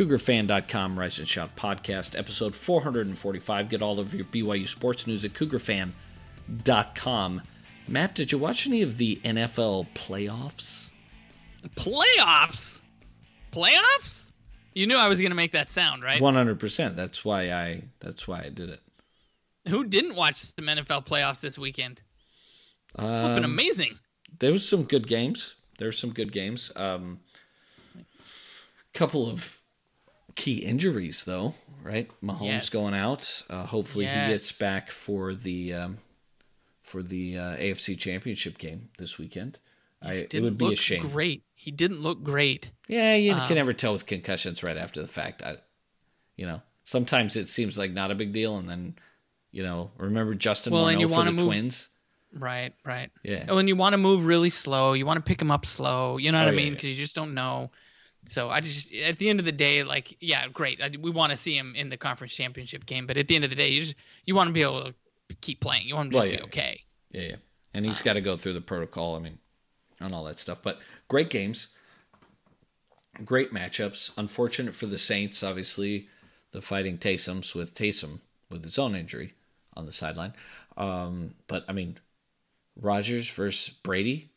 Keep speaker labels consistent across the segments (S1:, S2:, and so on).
S1: CougarFan.com, Rise and Shout podcast, episode 445. Get all of your BYU sports news at CougarFan.com. Matt, did you watch any of the NFL playoffs?
S2: Playoffs? Playoffs? You knew I was going to make that sound, right?
S1: 100%. That's why I that's why I did it.
S2: Who didn't watch some NFL playoffs this weekend?
S1: Um,
S2: Flipping amazing.
S1: There was some good games. There were some good games. Um couple of key injuries though, right? Mahomes
S2: Yes.
S1: going out. Uh, hopefully he gets back for the um, for the uh, AFC Championship game this weekend. I, it would be
S2: look
S1: a shame.
S2: great. He didn't look great.
S1: Yeah, you
S2: Um,
S1: can never tell with concussions right after the fact. I, you know, sometimes it seems like not a big deal, and then, you know, remember Justin
S2: Well,
S1: Morneau for the
S2: move-
S1: Twins?
S2: Right, right.
S1: Yeah.
S2: Oh, and you want to move really slow. You want to pick him up slow. You know what
S1: Oh,
S2: I
S1: yeah,
S2: mean?
S1: yeah.
S2: Because you just don't know. So I just, at the end of the day, like, yeah, great. I, we want to see him in the conference championship game, but at the end of the day, you just you want to be able to keep playing. You want to just
S1: Well,
S2: be okay.
S1: Yeah, yeah. And
S2: Uh.
S1: he's got to go through the protocol. I mean, and all that stuff. But great games, great matchups. Unfortunate for the Saints, obviously, the fighting Taysom's with Taysom with his own injury on the sideline. Um, but I mean, Rodgers versus Brady.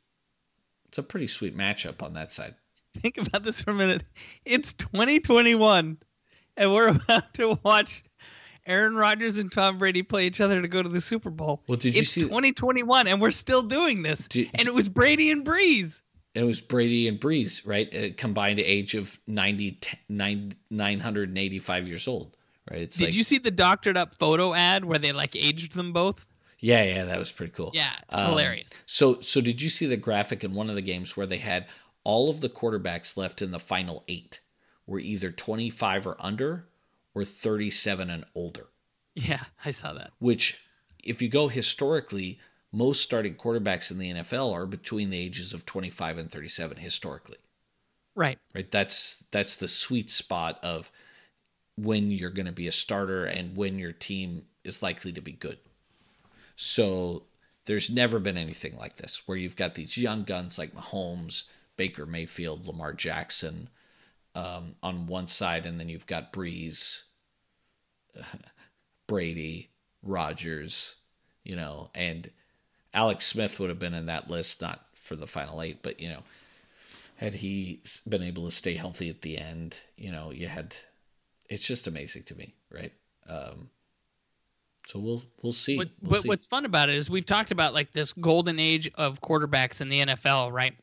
S1: It's a pretty sweet matchup on that side.
S2: Think about this for a minute. It's 2021, and we're about to watch Aaron Rodgers and Tom Brady play each other to go to the Super Bowl.
S1: Well, did you
S2: it's
S1: see-
S2: 2021, and we're still doing this.
S1: Did-
S2: and it was Brady and Brees.
S1: It was Brady and Brees, right? A combined age of 90, 9, 985 years old, right? It's
S2: Did
S1: like,
S2: you see the doctored up photo ad where they like aged them both?
S1: yeah, yeah, that was pretty cool.
S2: Yeah, it's
S1: Um,
S2: hilarious.
S1: So, so did you see the graphic in one of the games where they had all of the quarterbacks left in the final eight were either 25 or under or 37 and older?
S2: Yeah, I saw that.
S1: Which, if you go historically, most starting quarterbacks in the NFL are between the ages of 25 and 37 historically.
S2: Right.
S1: right that's that's the sweet spot of when you're going to be a starter and when your team is likely to be good so there's never been anything like this where you've got these young guns like Mahomes, Baker Mayfield, Lamar Jackson um, on one side, and then you've got Brees, Brady, Rodgers, you know, and Alex Smith would have been in that list, not for the final eight, but you know, had he been able to stay healthy at the end, you know, you had. It's just amazing to me, right? Um, so we'll we'll see.
S2: What,
S1: We'll see.
S2: what's fun about it is we've talked about like this golden age of quarterbacks in the NFL, right?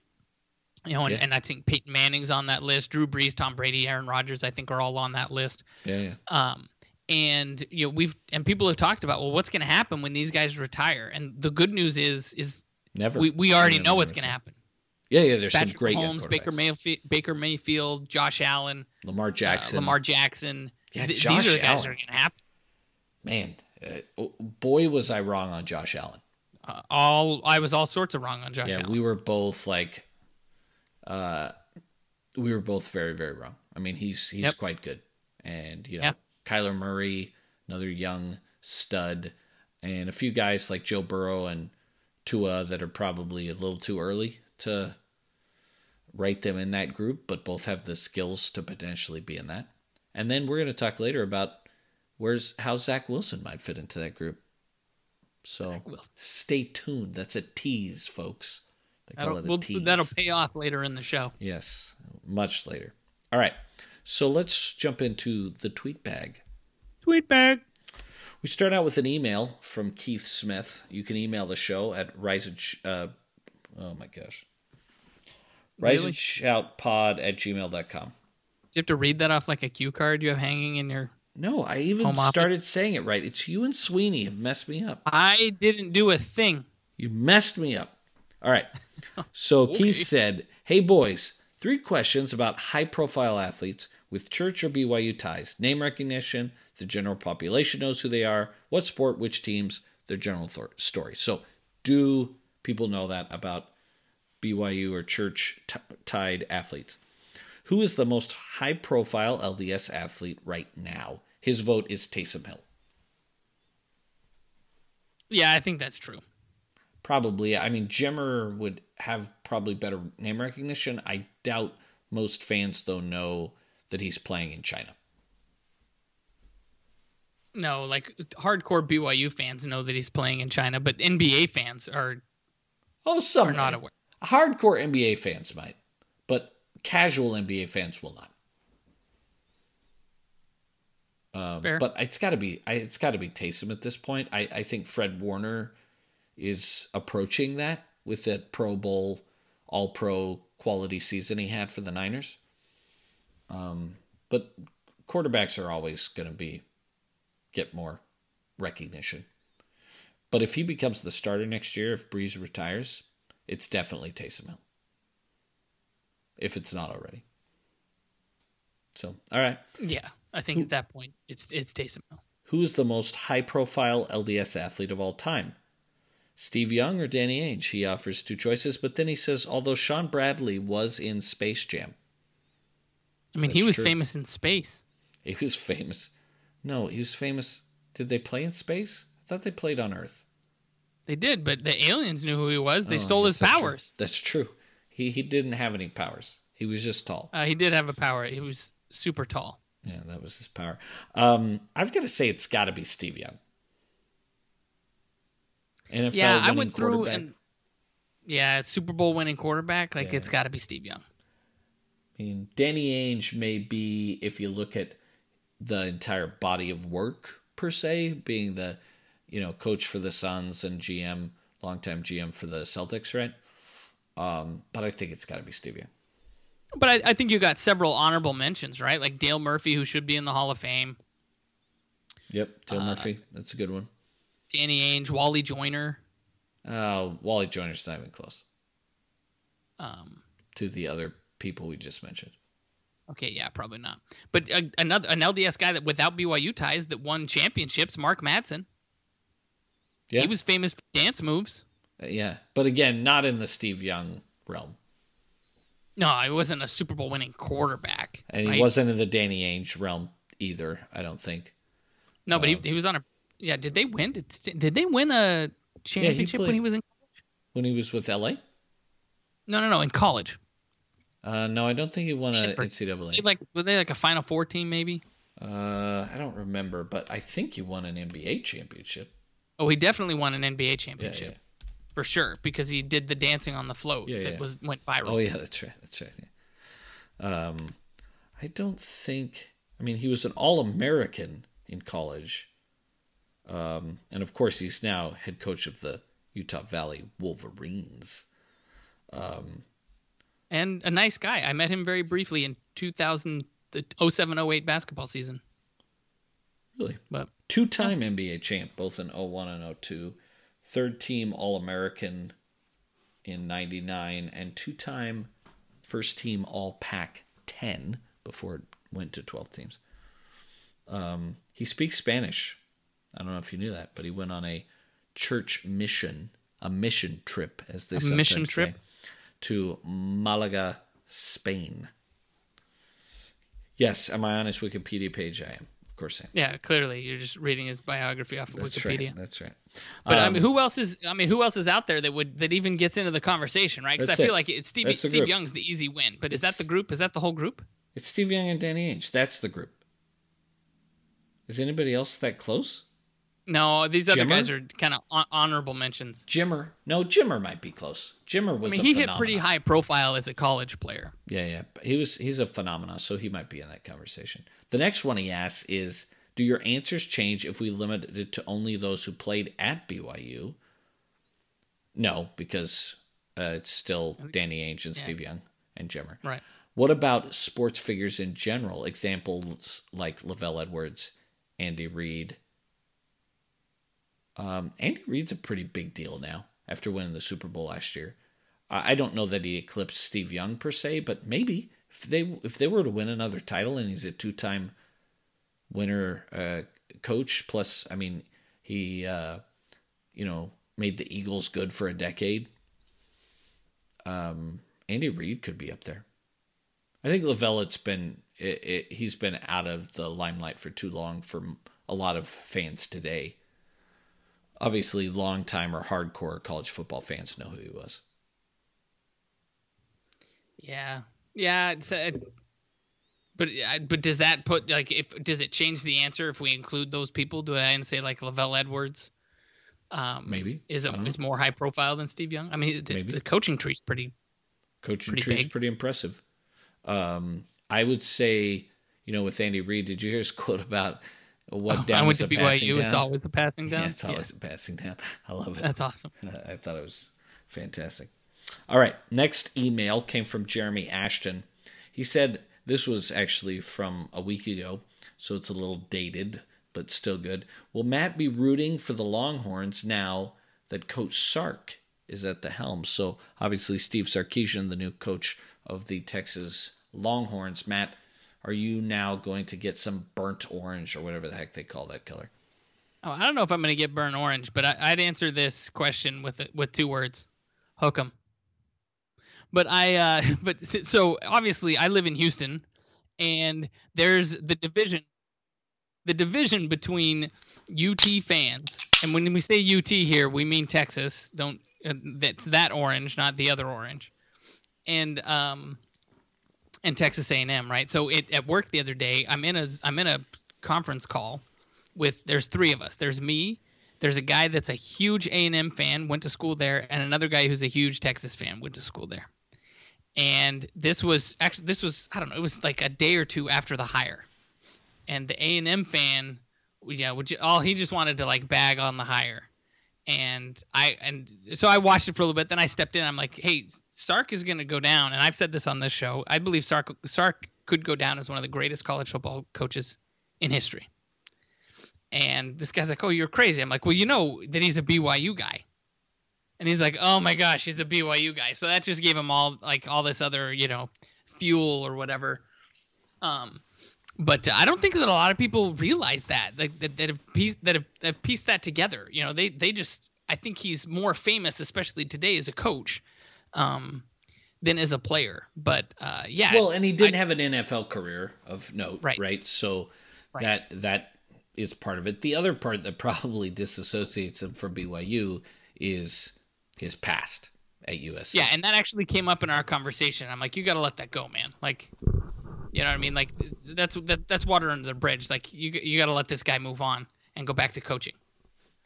S2: You know, and,
S1: Yeah.
S2: and I think Peyton Manning's on that list. Drew Brees, Tom Brady, Aaron Rodgers, I think are all on that list.
S1: yeah, yeah.
S2: Um, and you know we've and people have talked about well, what's going to happen when these guys retire? And the good news is is
S1: Never.
S2: we, we already
S1: Never
S2: know what's going to happen.
S1: Yeah, yeah. There's
S2: Patrick
S1: some great
S2: Mahomes, Baker. Mayfield, Baker Mayfield, Josh Allen,
S1: Lamar
S2: uh,
S1: Jackson.
S2: Lamar Jackson.
S1: Yeah,
S2: Th-
S1: Josh
S2: these are the guys
S1: Allen.
S2: that are going to happen.
S1: Man, uh, oh, boy, was I wrong on Josh Allen.
S2: Uh, all I was all sorts of wrong on Josh
S1: yeah,
S2: Allen.
S1: we were both like, uh, we were both very, very wrong. I mean, he's he's
S2: Yep.
S1: quite good, and you know,
S2: Yeah.
S1: Kyler Murray, another young stud, and a few guys like Joe Burrow and Tua that are probably a little too early to write them in that group, but both have the skills to potentially be in that. And then we're going to talk later about where's how Zach Wilson might fit into that group. So stay tuned. That's a tease, folks. They call
S2: That'll,
S1: it a
S2: we'll- that'll pay off later in the show.
S1: Yes, much later. All right. So let's jump into the tweet bag.
S2: Tweet bag.
S1: We start out with an email from Keith Smith. You can email the show at rise and sh- uh, oh my gosh. Rise
S2: Really?
S1: and shout pod at gmail.com.
S2: Do you have to read that off like a cue card you have hanging in your?
S1: No, I even
S2: Home office?
S1: started saying it right. It's you and Sweeney have messed me up.
S2: I didn't do a thing.
S1: You messed me up. All right. So Keith said, Hey, boys, three questions about high profile athletes with church or BYU ties. Name recognition, the general population knows who they are, what sport, which teams, their general thor- story. So, do people know that about BYU or church t- tied athletes? Who is the most high profile LDS athlete right now? His vote is Taysom Hill.
S2: Yeah, I think that's true.
S1: Probably. I mean, Jimmer would have probably better name recognition. I doubt most fans, though, know that he's playing in China.
S2: No, like hardcore BYU fans know that he's playing in China, but NBA fans are
S1: oh some
S2: are not aware.
S1: Hardcore NBA fans might, but casual NBA fans will not. Um,
S2: Fair.
S1: but it's got to be it's got to be Taysom at this point. I, I think Fred Warner is approaching that with that Pro Bowl, All Pro quality season he had for the Niners. Um, but quarterbacks are always going to be get more recognition. But if he becomes the starter next year, if Brees retires, it's definitely Taysom Hill. If it's not already. So, all right.
S2: Yeah, I think at that point it's it's Taysom Hill.
S1: Who is the most high profile LDS athlete of all time? Steve Young or Danny Ainge? He offers two choices, but then he says, although Shawn Bradley was in Space Jam.
S2: I mean, he was
S1: true.
S2: famous in space.
S1: He was famous. No, he was famous. Did they play in space? I thought they played on Earth.
S2: They did, but the aliens knew who he was. They
S1: Oh,
S2: stole his
S1: that's true.
S2: powers.
S1: That's true. He he didn't have any powers. He was just tall.
S2: Uh, he did have a power. He was super tall.
S1: Yeah, that was his power. Um, I've got to say it's got to be Steve Young. NFL
S2: yeah, I went through and yeah, Super Bowl winning quarterback. Like
S1: Yeah.
S2: it's got to be Steve Young.
S1: I mean, Danny Ainge may be, if you look at the entire body of work per se, being the, you know, coach for the Suns and GM, longtime GM for the Celtics, right? Um, but I think it's got to be Steve Young.
S2: But I, I think you got several honorable mentions, right? Like Dale Murphy, who should be in the Hall of Fame.
S1: Yep, Dale
S2: Uh,
S1: Murphy, that's a good one.
S2: Danny Ainge, Wally Joyner.
S1: Uh, Wally Joyner's not even close
S2: Um,
S1: to the other people we just mentioned.
S2: okay, yeah, probably not. But uh, another an LDS guy that without BYU ties that won championships, Mark Madsen.
S1: Yeah,
S2: He was famous for dance moves.
S1: Uh, yeah, but again, not in the Steve Young realm,
S2: No, he wasn't a Super Bowl winning quarterback.
S1: and he
S2: right?
S1: wasn't in the Danny Ainge realm either. I don't think.
S2: No, but
S1: um,
S2: he, he was on a. Yeah, did they win? Did, did they win a championship when he was in? College?
S1: When he was with LA,
S2: No, no, no, in college.
S1: uh, no, I don't think he won an
S2: Stanford.
S1: NCAA.
S2: He, like were they like a Final Four team maybe?
S1: Uh, I don't remember, but I think he won an NBA championship.
S2: Oh, he definitely won an NBA
S1: Yeah,
S2: championship
S1: yeah.
S2: for sure because he did the dancing on the float
S1: Yeah,
S2: that
S1: yeah.
S2: was went viral.
S1: Oh yeah, that's right. That's right. Yeah. Um, I don't think. I mean, he was an All-American in college, um, and of course, he's now head coach of the Utah Valley Wolverines.
S2: And a nice guy. I met him very briefly in 2000 the 0708 basketball season.
S1: Really,
S2: But
S1: two-time NBA champ, both in 01 and 02, third-team All-American in '99, and two-time first-team All-Pac-10 before it went to 12 teams. Um, he speaks Spanish. I don't know if you knew that, but he went on a church mission, a mission trip, as they
S2: A
S1: sometimes
S2: mission
S1: say,
S2: trip?
S1: to Malaga, Spain. Yes, am I on his Wikipedia page? I am. Of course I am.
S2: yeah, clearly you're just reading his biography off of
S1: That's
S2: Wikipedia.
S1: right. That's right.
S2: But I
S1: Um,
S2: mean, who else is? I mean, who else is out there that would that even gets into the conversation, right? Because I feel
S1: it.
S2: like it's Steve
S1: That's the
S2: Steve
S1: group.
S2: Young's the easy win. But is that the group? Is that the whole group?
S1: It's Steve Young and Danny Ainge. That's the group. Is anybody else that close?
S2: No, these other
S1: Jimmer?
S2: guys are kind of hon- mentions.
S1: Jimmer. No, Jimmer might be close. Jimmer was.
S2: I
S1: mean,
S2: he hit pretty high profile as a college player.
S1: Yeah, yeah. He was he's a phenomenon, so he might be in that conversation. The next one he asks is do your answers change if we limited it to only those who played at BYU? No, because uh, it's still Danny Ainge and
S2: Yeah.
S1: Steve Young and Jimmer.
S2: Right.
S1: What about sports figures in general? Examples like LaVell Edwards, Andy Reid. Um, Andy Reid's a pretty big deal now after winning the Super Bowl last year. I I don't know that he eclipsed Steve Young per se, but maybe if they if they were to win another title and he's a two time winner uh, coach, plus I mean he uh, you know made the Eagles good for a decade. Um, Andy Reid could be up there. I think LaVell, it's been it, it, he's been out of the limelight for too long for a lot of fans today. Obviously, long time or hardcore college football fans know who he was.
S2: Yeah, yeah. It's, uh, But but does that put like if does it change the answer if we include those people? Do I say like LaVell Edwards? Um,
S1: Maybe
S2: is a, is more high profile than Steve Young. I mean, the, the coaching tree's pretty.
S1: Coaching pretty tree's big. pretty impressive. Um, I would say, you know, with Andy Reid, did you hear his quote about what oh, down I went to BYU.
S2: It's always a passing down.
S1: Yeah, it's always yeah. a passing down. I love it.
S2: That's awesome.
S1: I thought it was fantastic. All right, next email came from Jeremy Ashton. He said this was actually from a week ago, so it's a little dated, but still good. Will Matt be rooting for the Longhorns now that Coach Sark is at the helm? So obviously, Steve Sarkisian, the new coach of the Texas Longhorns. Matt, are you now going to get some burnt orange or whatever the heck they call that color?
S2: Oh, I don't know if I'm going to get burnt orange, but I, would answer this question with with two words: hook 'em. But I, uh, but so obviously I live in Houston, and there's the division, the division between UT fans, and when we say UT here, we mean Texas. Don't uh, that's that orange, not the other orange, and um, and Texas A&M, right? So it at work the other day, I'm in a I'm in a conference call with there's three of us. There's me, there's a guy that's a huge A&M fan, went to school there, and another guy who's a huge Texas fan, went to school there. And this was actually this was I don't know, it was like a day or two after the hire. And the A&M fan, yeah, would you, all he just wanted to like bag on the hire. And I and so I watched it for a little bit. Then I stepped in. I'm like, hey, Sark is going to go down, and I've said this on this show. I believe Sark Sark could go down as one of the greatest college football coaches in history. And this guy's like, "Oh, you're crazy." I'm like, "Well, you know that he's a BYU guy." And he's like, "Oh my gosh, he's a BYU guy." So that just gave him all like all this other, you know, fuel or whatever. Um, but I don't think that a lot of people realize that like that, that have pieced that have, have pieced that together. You know, they they just I think he's more famous, especially today as a coach, um, than as a player. But uh, yeah.
S1: Well, and he didn't I, have an NFL career of note, right? Right. So right. that that is part of it. The other part that probably disassociates him from BYU is his past at USC.
S2: Yeah, and that actually came up in our conversation. I'm like, you got to let that go, man. Like, you know what I mean? Like, that's that, that's water under the bridge. Like, you you got to let this guy move on and go back to coaching.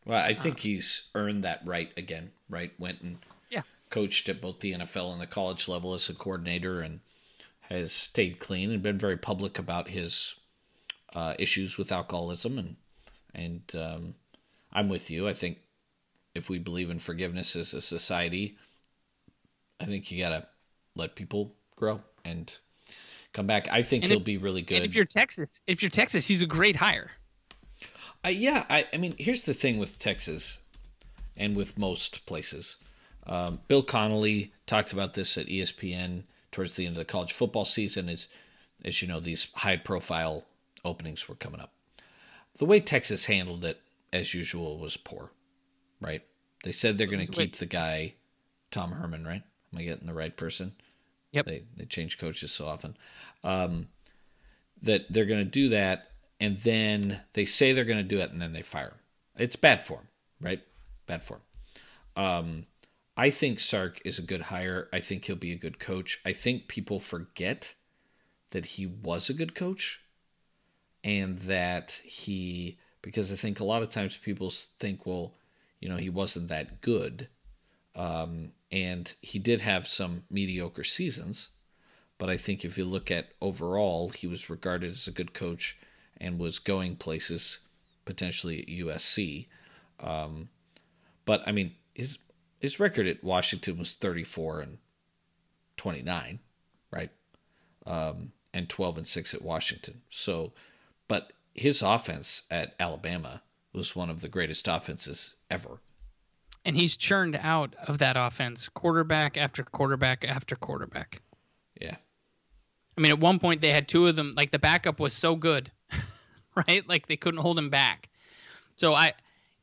S1: Well, I think uh, he's earned that right again. Right, went and coached at both the NFL and the college level as a coordinator and has stayed clean and been very public about his uh, issues with alcoholism and and um, I'm with you. I think if we believe in forgiveness as a society, I think you gotta let people grow and come back. I think and he'll if, be really good.
S2: And if you're Texas, if you're Texas, he's a great hire.
S1: Uh, yeah, I, I mean, here's the thing with Texas and with most places. Um, Bill Connelly talked about this at ESPN towards the end of the college football season. As as you know, these high profile openings were coming up. The way Texas handled it, as usual, was poor. Right? They said they're going to keep the guy, Tom Herman. Right? Am I getting the right person?
S2: Yep.
S1: They they change coaches so often. Um, that they're going to do that, and then they say they're going to do it, and then they fire him. It's bad form, right? Bad form. Um, I think Sark is a good hire. I think he'll be a good coach. I think people forget that he was a good coach and that he because I think a lot of times people think, well, you know, he wasn't that good. Um, and he did have some mediocre seasons, but I think if you look at overall, he was regarded as a good coach and was going places potentially at USC. Um, but I mean, his his record at Washington was 34 and 29, right? Um, and 12 and 6 at Washington. So, but his offense at Alabama was one of the greatest offenses ever.
S2: And he's churned out of that offense quarterback after quarterback after quarterback.
S1: Yeah.
S2: I mean, at one point they had two of them. Like the backup was so good, right? Like they couldn't hold him back. So I,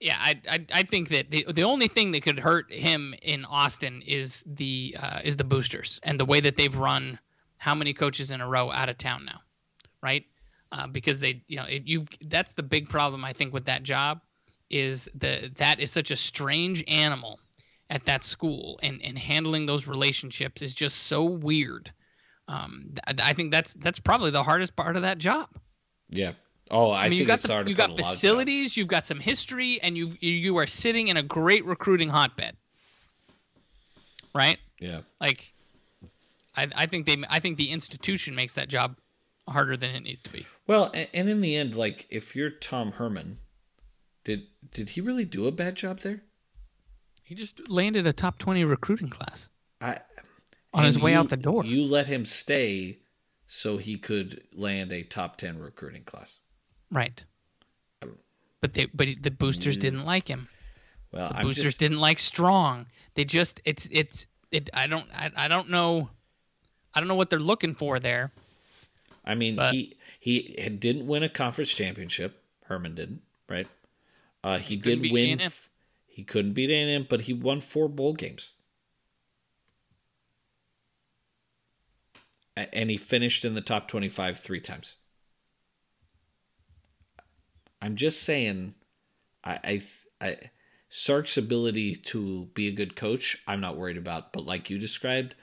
S2: yeah, I, I, I think that the the only thing that could hurt him in Austin is the uh, is the boosters and the way that they've run how many coaches in a row out of town now, right? Uh, because they you know you that's the big problem I think with that job is the that is such a strange animal at that school and and handling those relationships is just so weird Um, th- I think that's that's probably the hardest part of that job.
S1: Yeah. Oh, I,
S2: I mean,
S1: think
S2: you got
S1: it's
S2: the,
S1: hard to
S2: you
S1: put
S2: got
S1: a lot of
S2: facilities, you've got some history, and you you are sitting in a great recruiting hotbed, right?
S1: Yeah.
S2: Like, I I think they I think the institution makes that job harder than it needs to be.
S1: Well, and in the end, like if you're Tom Herman, did did he really do a bad job there?
S2: He just landed a top twenty recruiting class
S1: I
S2: on his way
S1: you-
S2: out the door.
S1: You let him stay so he could land a top ten recruiting class.
S2: Right. But they but the boosters didn't like him.
S1: Well,
S2: The
S1: I'm
S2: boosters
S1: just,
S2: didn't like strong. They just it's it's it. I don't I, I don't know. I don't know what they're looking for there.
S1: I mean,
S2: but-
S1: he he didn't win a conference championship. Herman didn't, right? Uh, he
S2: couldn't
S1: did win.
S2: A&M.
S1: He couldn't beat A&M, but he won four bowl games, and he finished in the top twenty-five three times. I'm just saying, I, I, I Sark's ability to be a good coach, I'm not worried about. But like you described,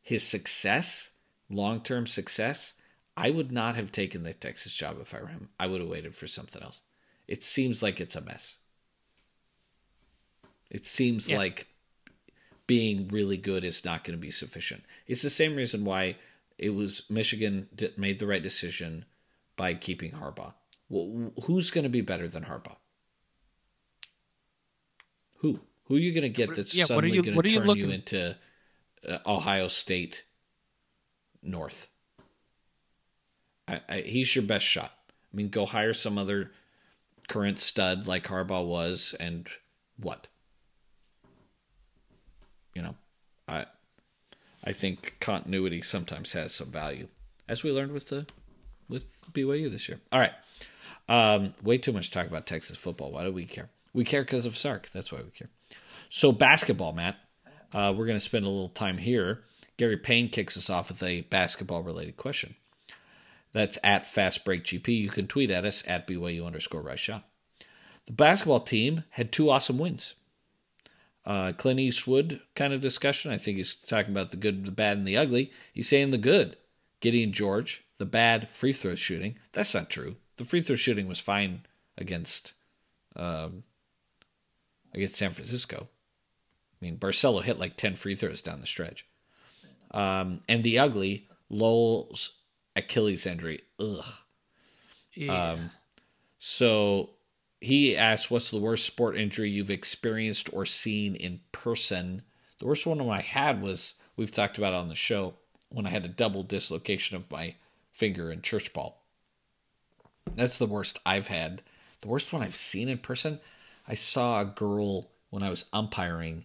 S1: his success, long term success, I would not have taken the Texas job if I were him. I would have waited for something else. It seems like it's a mess. It seems
S2: Yeah.
S1: like being really good is not going to be sufficient. It's the same reason why it was Michigan made the right decision by keeping Harbaugh. Well, who's going to be better than Harbaugh? Who? Who are you going to get that's
S2: yeah,
S1: suddenly going to turn you into uh, Ohio State North? I, I, he's your best shot. I mean, go hire some other current stud like Harbaugh was, and what? You know, I I think continuity sometimes has some value, as we learned with the with BYU this year. All right, um, way too much talk about Texas football. Why do we care? We care because of Sark. That's why we care. So basketball, Matt. Uh, we're going to spend a little time here. Gary Payne kicks us off with a basketball related question. That's at Fast Break GP. You can tweet at us at BYU underscore Shot. The basketball team had two awesome wins. Uh, Clint Eastwood kind of discussion. I think he's talking about the good, the bad, and the ugly. He's saying the good, Gideon George. The bad, free throw shooting. That's not true. The free throw shooting was fine against um, against San Francisco. I mean, Barcello hit like ten free throws down the stretch. Um, and the ugly, Lowell's Achilles injury. Ugh.
S2: Yeah.
S1: Um, so he asked, "What's the worst sport injury you've experienced or seen in person?" The worst one I had was we've talked about it on the show when I had a double dislocation of my finger in church ball. That's the worst I've had. The worst one I've seen in person, I saw a girl when I was umpiring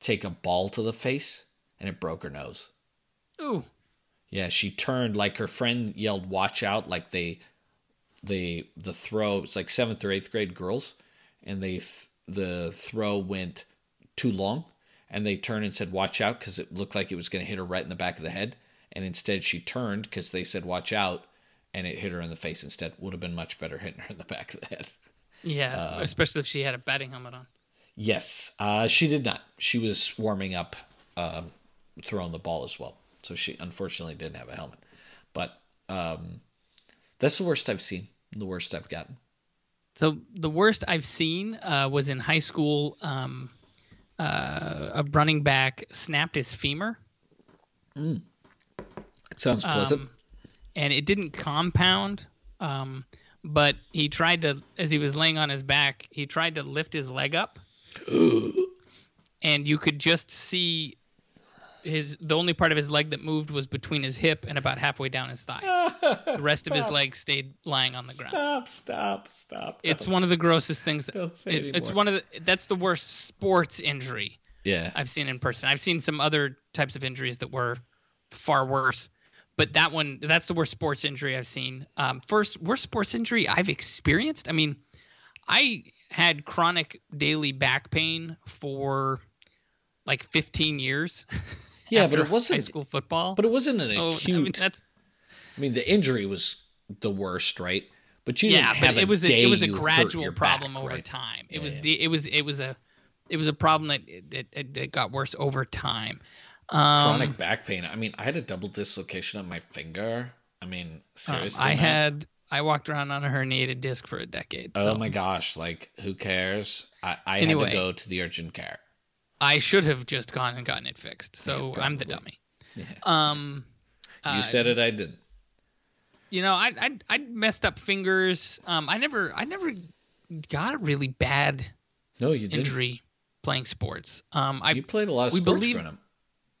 S1: take a ball to the face and it broke her nose.
S2: Ooh.
S1: Yeah, she turned like her friend yelled "Watch out!" Like they, the the throw. It's like seventh or eighth grade girls, and they th- the throw went too long, and they turned and said "Watch out!" because it looked like it was going to hit her right in the back of the head, and instead she turned because they said "Watch out!" And it hit her in the face instead. Would have been much better hitting her in the back of the head.
S2: Yeah,
S1: Uh,
S2: especially if she had a batting helmet on.
S1: Yes, uh, she did not. She was warming up, um, throwing the ball as well. So she unfortunately didn't have a helmet. But um, that's the worst I've seen. The worst I've gotten.
S2: So the worst I've seen uh, was in high school. Um, uh, a running back snapped his femur,
S1: It sounds pleasant.
S2: um, and it didn't compound. Um, but he tried to, as he was laying on his back, he tried to lift his leg up, and you could just see his. The only part of his leg that moved was between his hip and about halfway down his thigh. the rest of his leg stayed lying on the ground.
S1: stop! Stop! Stop!
S2: It's one of the grossest things.
S1: Don't say
S2: it, it's one of the. That's the worst sports injury
S1: Yeah.
S2: I've seen in person. I've seen some other types of injuries that were far worse, but that one, that's the worst sports injury I've seen. Um, first worst sports injury I've experienced. I mean, I had chronic daily back pain for like 15 years.
S1: Yeah, but it wasn't.
S2: high school football.
S1: But it wasn't an
S2: So,
S1: acute.
S2: I mean, that's
S1: I mean, the injury was the worst, right? But you
S2: yeah,
S1: didn't
S2: but
S1: have
S2: it
S1: a
S2: was a,
S1: day
S2: it was a gradual problem
S1: back,
S2: over
S1: right?
S2: time. It
S1: Yeah,
S2: was
S1: yeah.
S2: the it was it was a it was a problem that it, it, it got worse over time. Um,
S1: Chronic back pain. I mean, I had a double dislocation on my finger. I mean,
S2: um,
S1: seriously.
S2: I
S1: man?
S2: had I walked around on a herniated disc for a decade. So
S1: Oh my gosh! Like, who cares? I, I had to go to the urgent care.
S2: I should have just gone and gotten it fixed. So
S1: Yeah,
S2: I'm the dummy. Um,
S1: You
S2: uh,
S1: said it. I didn't.
S2: you know, I I I messed up fingers. Um, I never I never got a really bad
S1: No, you didn't.
S2: injury playing sports. Um, I
S1: you played a lot of sports
S2: believe-
S1: growing up.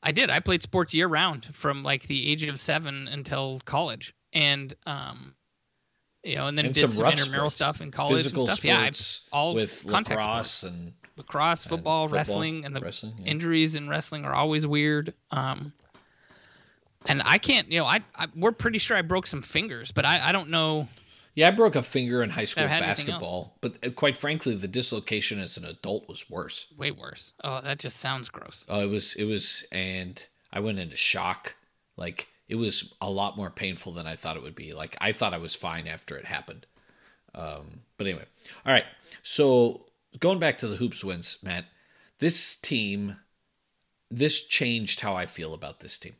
S2: I did. I played sports year round from like the age of seven until college, and um, you know, and then
S1: And
S2: did
S1: some
S2: some, intramural
S1: sports.
S2: stuff in college
S1: Physical
S2: and stuff. Yeah, I,
S1: sports
S2: all
S1: with
S2: contact
S1: lacrosse and,
S2: lacrosse,
S1: and
S2: football, wrestling, and the
S1: wrestling. yeah.
S2: injuries in wrestling are always weird. Um, and I can't, you know, I, I we're pretty sure I broke some fingers, but I, I don't know.
S1: Yeah, I broke a finger in high school
S2: Never had anything
S1: basketball, but uh, quite frankly, the dislocation as an adult was worse.
S2: Way worse. Oh, that just sounds gross.
S1: Oh, it was, it was, and I went into shock. Like it was a lot more painful than I thought it would be. Like I thought I was fine after it happened. Um, but anyway, all right. So going back to the hoops wins, Matt, this team, this changed how I feel about this team.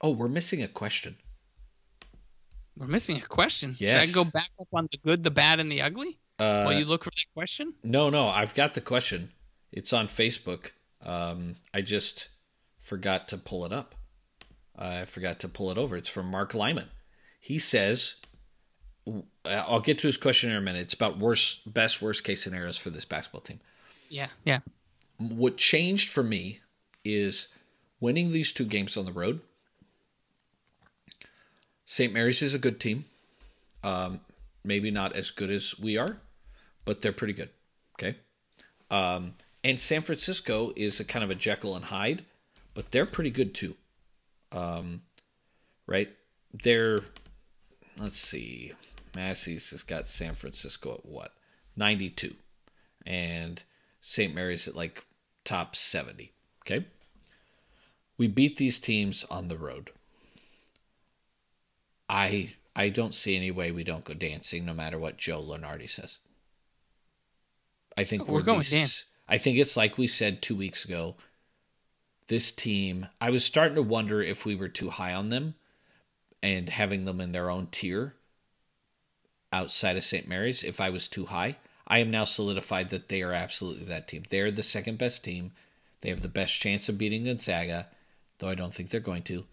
S1: Oh, we're missing a question.
S2: We're missing a question.
S1: Yes.
S2: Should I go back up on the good, the bad, and the ugly
S1: Uh,
S2: while you look for that question?
S1: No, no, I've got the question. It's on Facebook. Um, I just forgot to pull it up. I forgot to pull it over. It's from Mark Lyman. He says, uh, I'll get to his question in a minute. It's about worst, best, worst case scenarios for this basketball team.
S2: Yeah, yeah.
S1: What changed for me is winning these two games on the road. St. Mary's is a good team. Um, maybe not as good as we are, but they're pretty good. Okay. Um, and San Francisco is a kind of a Jekyll and Hyde, but they're pretty good too. Um, right? They're, let's see, Massey's has got San Francisco at what? 92. And St. Mary's at like top 70. Okay. We beat these teams on the road. I I don't see any way we don't go dancing no matter what Joe Lunardi says. I think
S2: Oh, we're going
S1: these-
S2: dance.
S1: I think it's like we said two weeks ago. This team, I was starting to wonder if we were too high on them and having them in their own tier outside of St. Mary's. If I was too high, I am now solidified that they are absolutely that team. They're the second best team. They have the best chance of beating Gonzaga, though I don't think they're going to.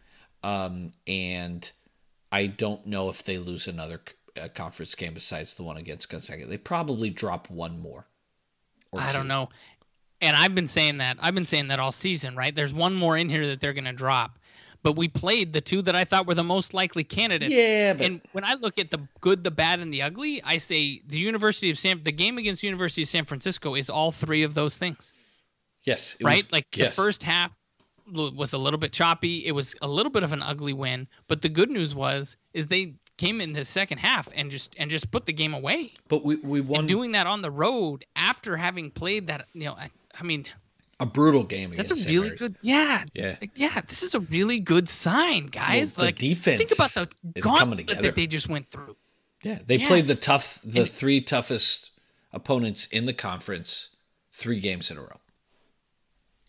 S1: Um, and I don't know if they lose another uh, conference game besides the one against Gonzaga. They probably drop one more. or
S2: I don't know. And I've been saying that. I've been saying that all season, right? There's one more in here that they're going to drop. But we played the two that I thought were the most likely candidates.
S1: Yeah, but
S2: And when I look at the good, the bad, and the ugly, I say the University of San, the game against University of San Francisco is all three of those things,
S1: yes, it
S2: right?
S1: was-
S2: like
S1: yes.
S2: the first half was a little bit choppy. It was a little bit of an ugly win, but the good news was is they came in the second half and just and just put the game away.
S1: But we we won
S2: And doing that on the road after having played that, you know, I, I mean,
S1: a brutal game.
S2: that's
S1: against
S2: a really good, yeah,
S1: Yeah.
S2: like, yeah. This is a really good sign, guys.
S1: Well, the
S2: like
S1: defense
S2: think about the
S1: is coming
S2: gauntlet
S1: together.
S2: that they just went through.
S1: Yeah, they played the tough, the
S2: And-
S1: three toughest opponents in the conference, three games in a row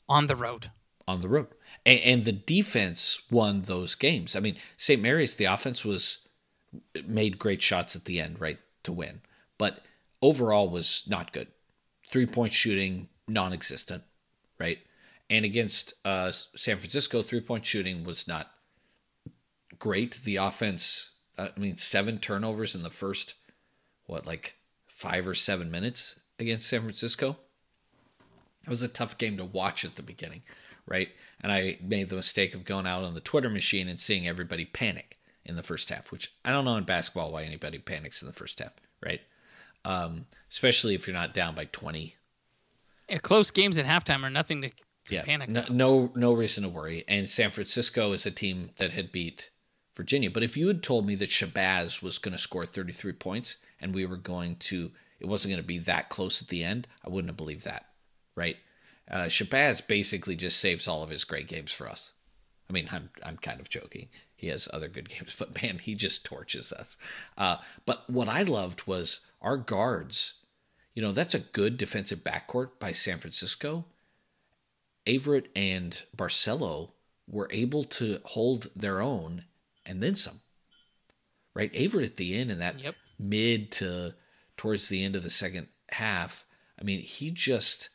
S2: on the road.
S1: On the road, and, and the defense won those games. I mean, St. Mary's, the offense was made great shots at the end, right, to win, but overall was not good. Three point shooting non-existent, right, and against uh, San Francisco, three point shooting was not great. The offense, uh, I mean, seven turnovers in the first, what, like five or seven minutes against San Francisco. It was a tough game to watch at the beginning, right? And I made the mistake of going out on the Twitter machine and seeing everybody panic in the first half, which I don't know in basketball why anybody panics in the first half, right? Um, especially if you're not down by 20
S2: Yeah, close games at halftime are nothing to, to
S1: yeah,
S2: panic.
S1: no, no, no reason to worry. And San Francisco is a team that had beat Virginia. But if you had told me that Shabazz was going to score 33 points and we were going to, it wasn't going to be that close at the end, I wouldn't have believed that, right? Uh, Shabazz basically just saves all of his great games for us. I mean, I'm I'm kind of joking. He has other good games, but man, he just torches us. Uh, but what I loved was our guards. You know, that's a good defensive backcourt by San Francisco Averette and Barcello were able to hold their own and then some. Right? Averette at the end in that
S2: Yep.
S1: mid to towards the end of the second half, I mean, he just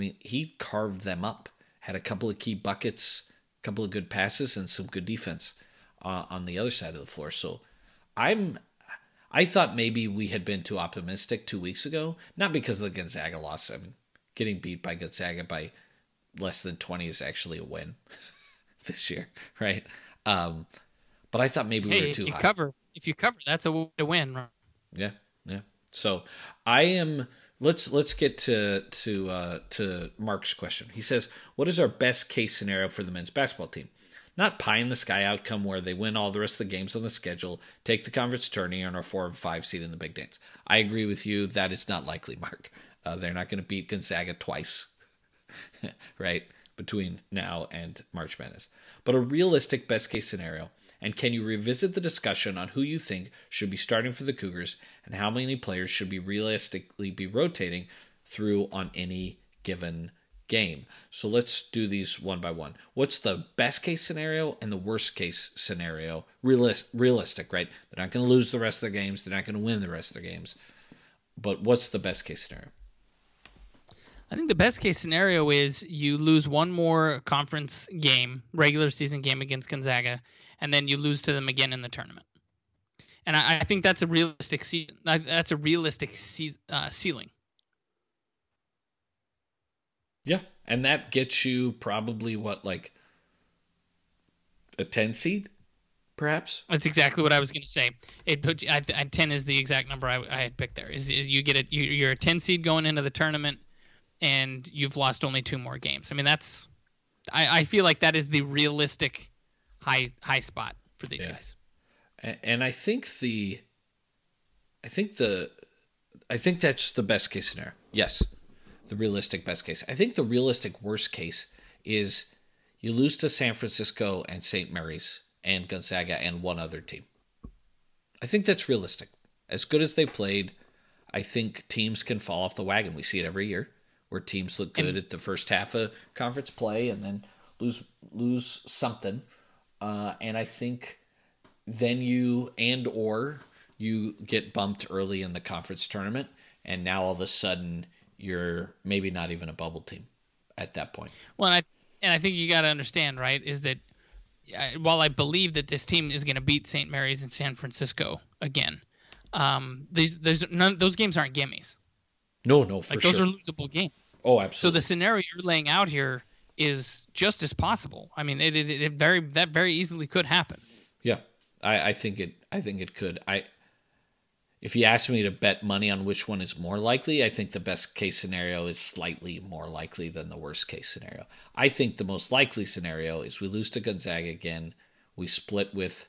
S1: I mean, he carved them up. Had a couple of key buckets, a couple of good passes and some good defense uh, on the other side of the floor. So I'm I thought maybe we had been too optimistic two weeks ago, not because of the Gonzaga loss. I mean, getting beat by Gonzaga by less than 20 is actually a win this year, right? Um, but I thought maybe we
S2: Hey,
S1: were
S2: if
S1: too
S2: you
S1: high.
S2: cover, if you cover, that's a way to win. right?
S1: Yeah, yeah. So I am. Let's let's get to to uh, to Mark's question. He says, "What is our best case scenario for the men's basketball team? Not pie in the sky outcome where they win all the rest of the games on the schedule, take the conference tourney, and are four and five seed in the Big Dance. I agree with you. That is not likely, Mark. Uh, they're not going to beat Gonzaga twice, right? Between now and March Madness. But a realistic best case scenario. And can you revisit the discussion on who you think should be starting for the Cougars and how many players should be realistically be rotating through on any given game? So let's do these one by one. What's the best case scenario and the worst case scenario? Realist, realistic, right? They're not going to lose the rest of their games. They're not going to win the rest of their games. But what's the best case scenario?
S2: I think the best case scenario is you lose one more conference game, regular season game against Gonzaga, and then you lose to them again in the tournament. And I, I think that's a realistic ce- that's a realistic ce- uh, ceiling.
S1: Yeah, and that gets you probably what like a ten seed, perhaps.
S2: That's exactly what I was going to say. It put I, I, ten is the exact number I, I had picked there. Is you get it? You, you're a ten seed going into the tournament, and you've lost only two more games. I mean, that's I, I feel like that is the realistic high high spot for these
S1: Yeah.
S2: guys.
S1: And I think the, I think the, I think that's the best case scenario. Yes, the realistic best case. I think the realistic worst case is you lose to San Francisco and St. Mary's and Gonzaga and one other team. I think that's realistic. As good as they played, I think teams can fall off the wagon. We see it every year where teams look good at the first half of conference play and then lose lose something. Uh, and I think then you and or you get bumped early in the conference tournament and now all of a sudden you're maybe not even a bubble team at that point
S2: Well, and I and I think you got to understand, right, is that uh, while I believe that this team is going to beat St. Mary's and San Francisco again, um, these there's none those games aren't gimmies.
S1: no no for
S2: Like those
S1: sure
S2: are losable games.
S1: oh absolutely.
S2: So the scenario you're laying out here is just as possible. I mean, it, it, it very that very easily could happen.
S1: yeah I, I think it i think it could i if you ask me to bet money on which one is more likely i think the best case scenario is slightly more likely than the worst case scenario i think the most likely scenario is we lose to gonzaga again we split with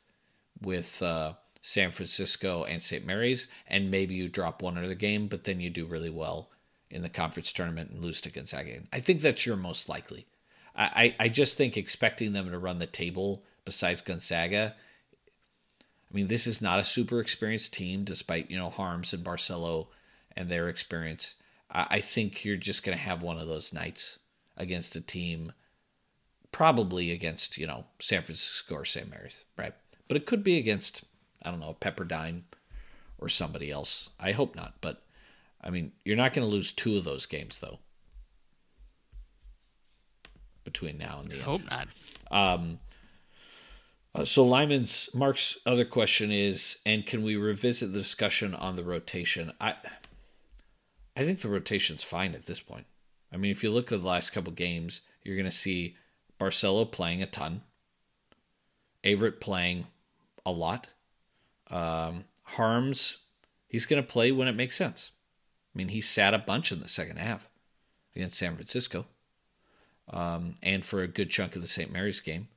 S1: with uh, San Francisco and St. Mary's, and maybe you drop one other game, but then you do really well in the conference tournament and lose to Gonzaga. I think that's your most likely. I, I, just think expecting them to run the table besides Gonzaga. I mean, this is not a super experienced team, despite you know Haarms and Barcello and their experience. I, I think you're just going to have one of those nights against a team probably against you know San Francisco or St. Mary's, right? But it could be against I don't know Pepperdine or somebody else. I hope not, but I mean you're not going to lose two of those games though between now and the
S2: I
S1: end.
S2: hope not.
S1: Uh, so Lyman's Mark's other question is, and can we revisit the discussion on the rotation? I I think the rotation's fine at this point. I mean, if you look at the last couple games, you're going to see Barcello playing a ton, Averette playing a lot, um, Haarms he's going to play when it makes sense. I mean, he sat a bunch in the second half against San Francisco, um, and for a good chunk of the St. Mary's game.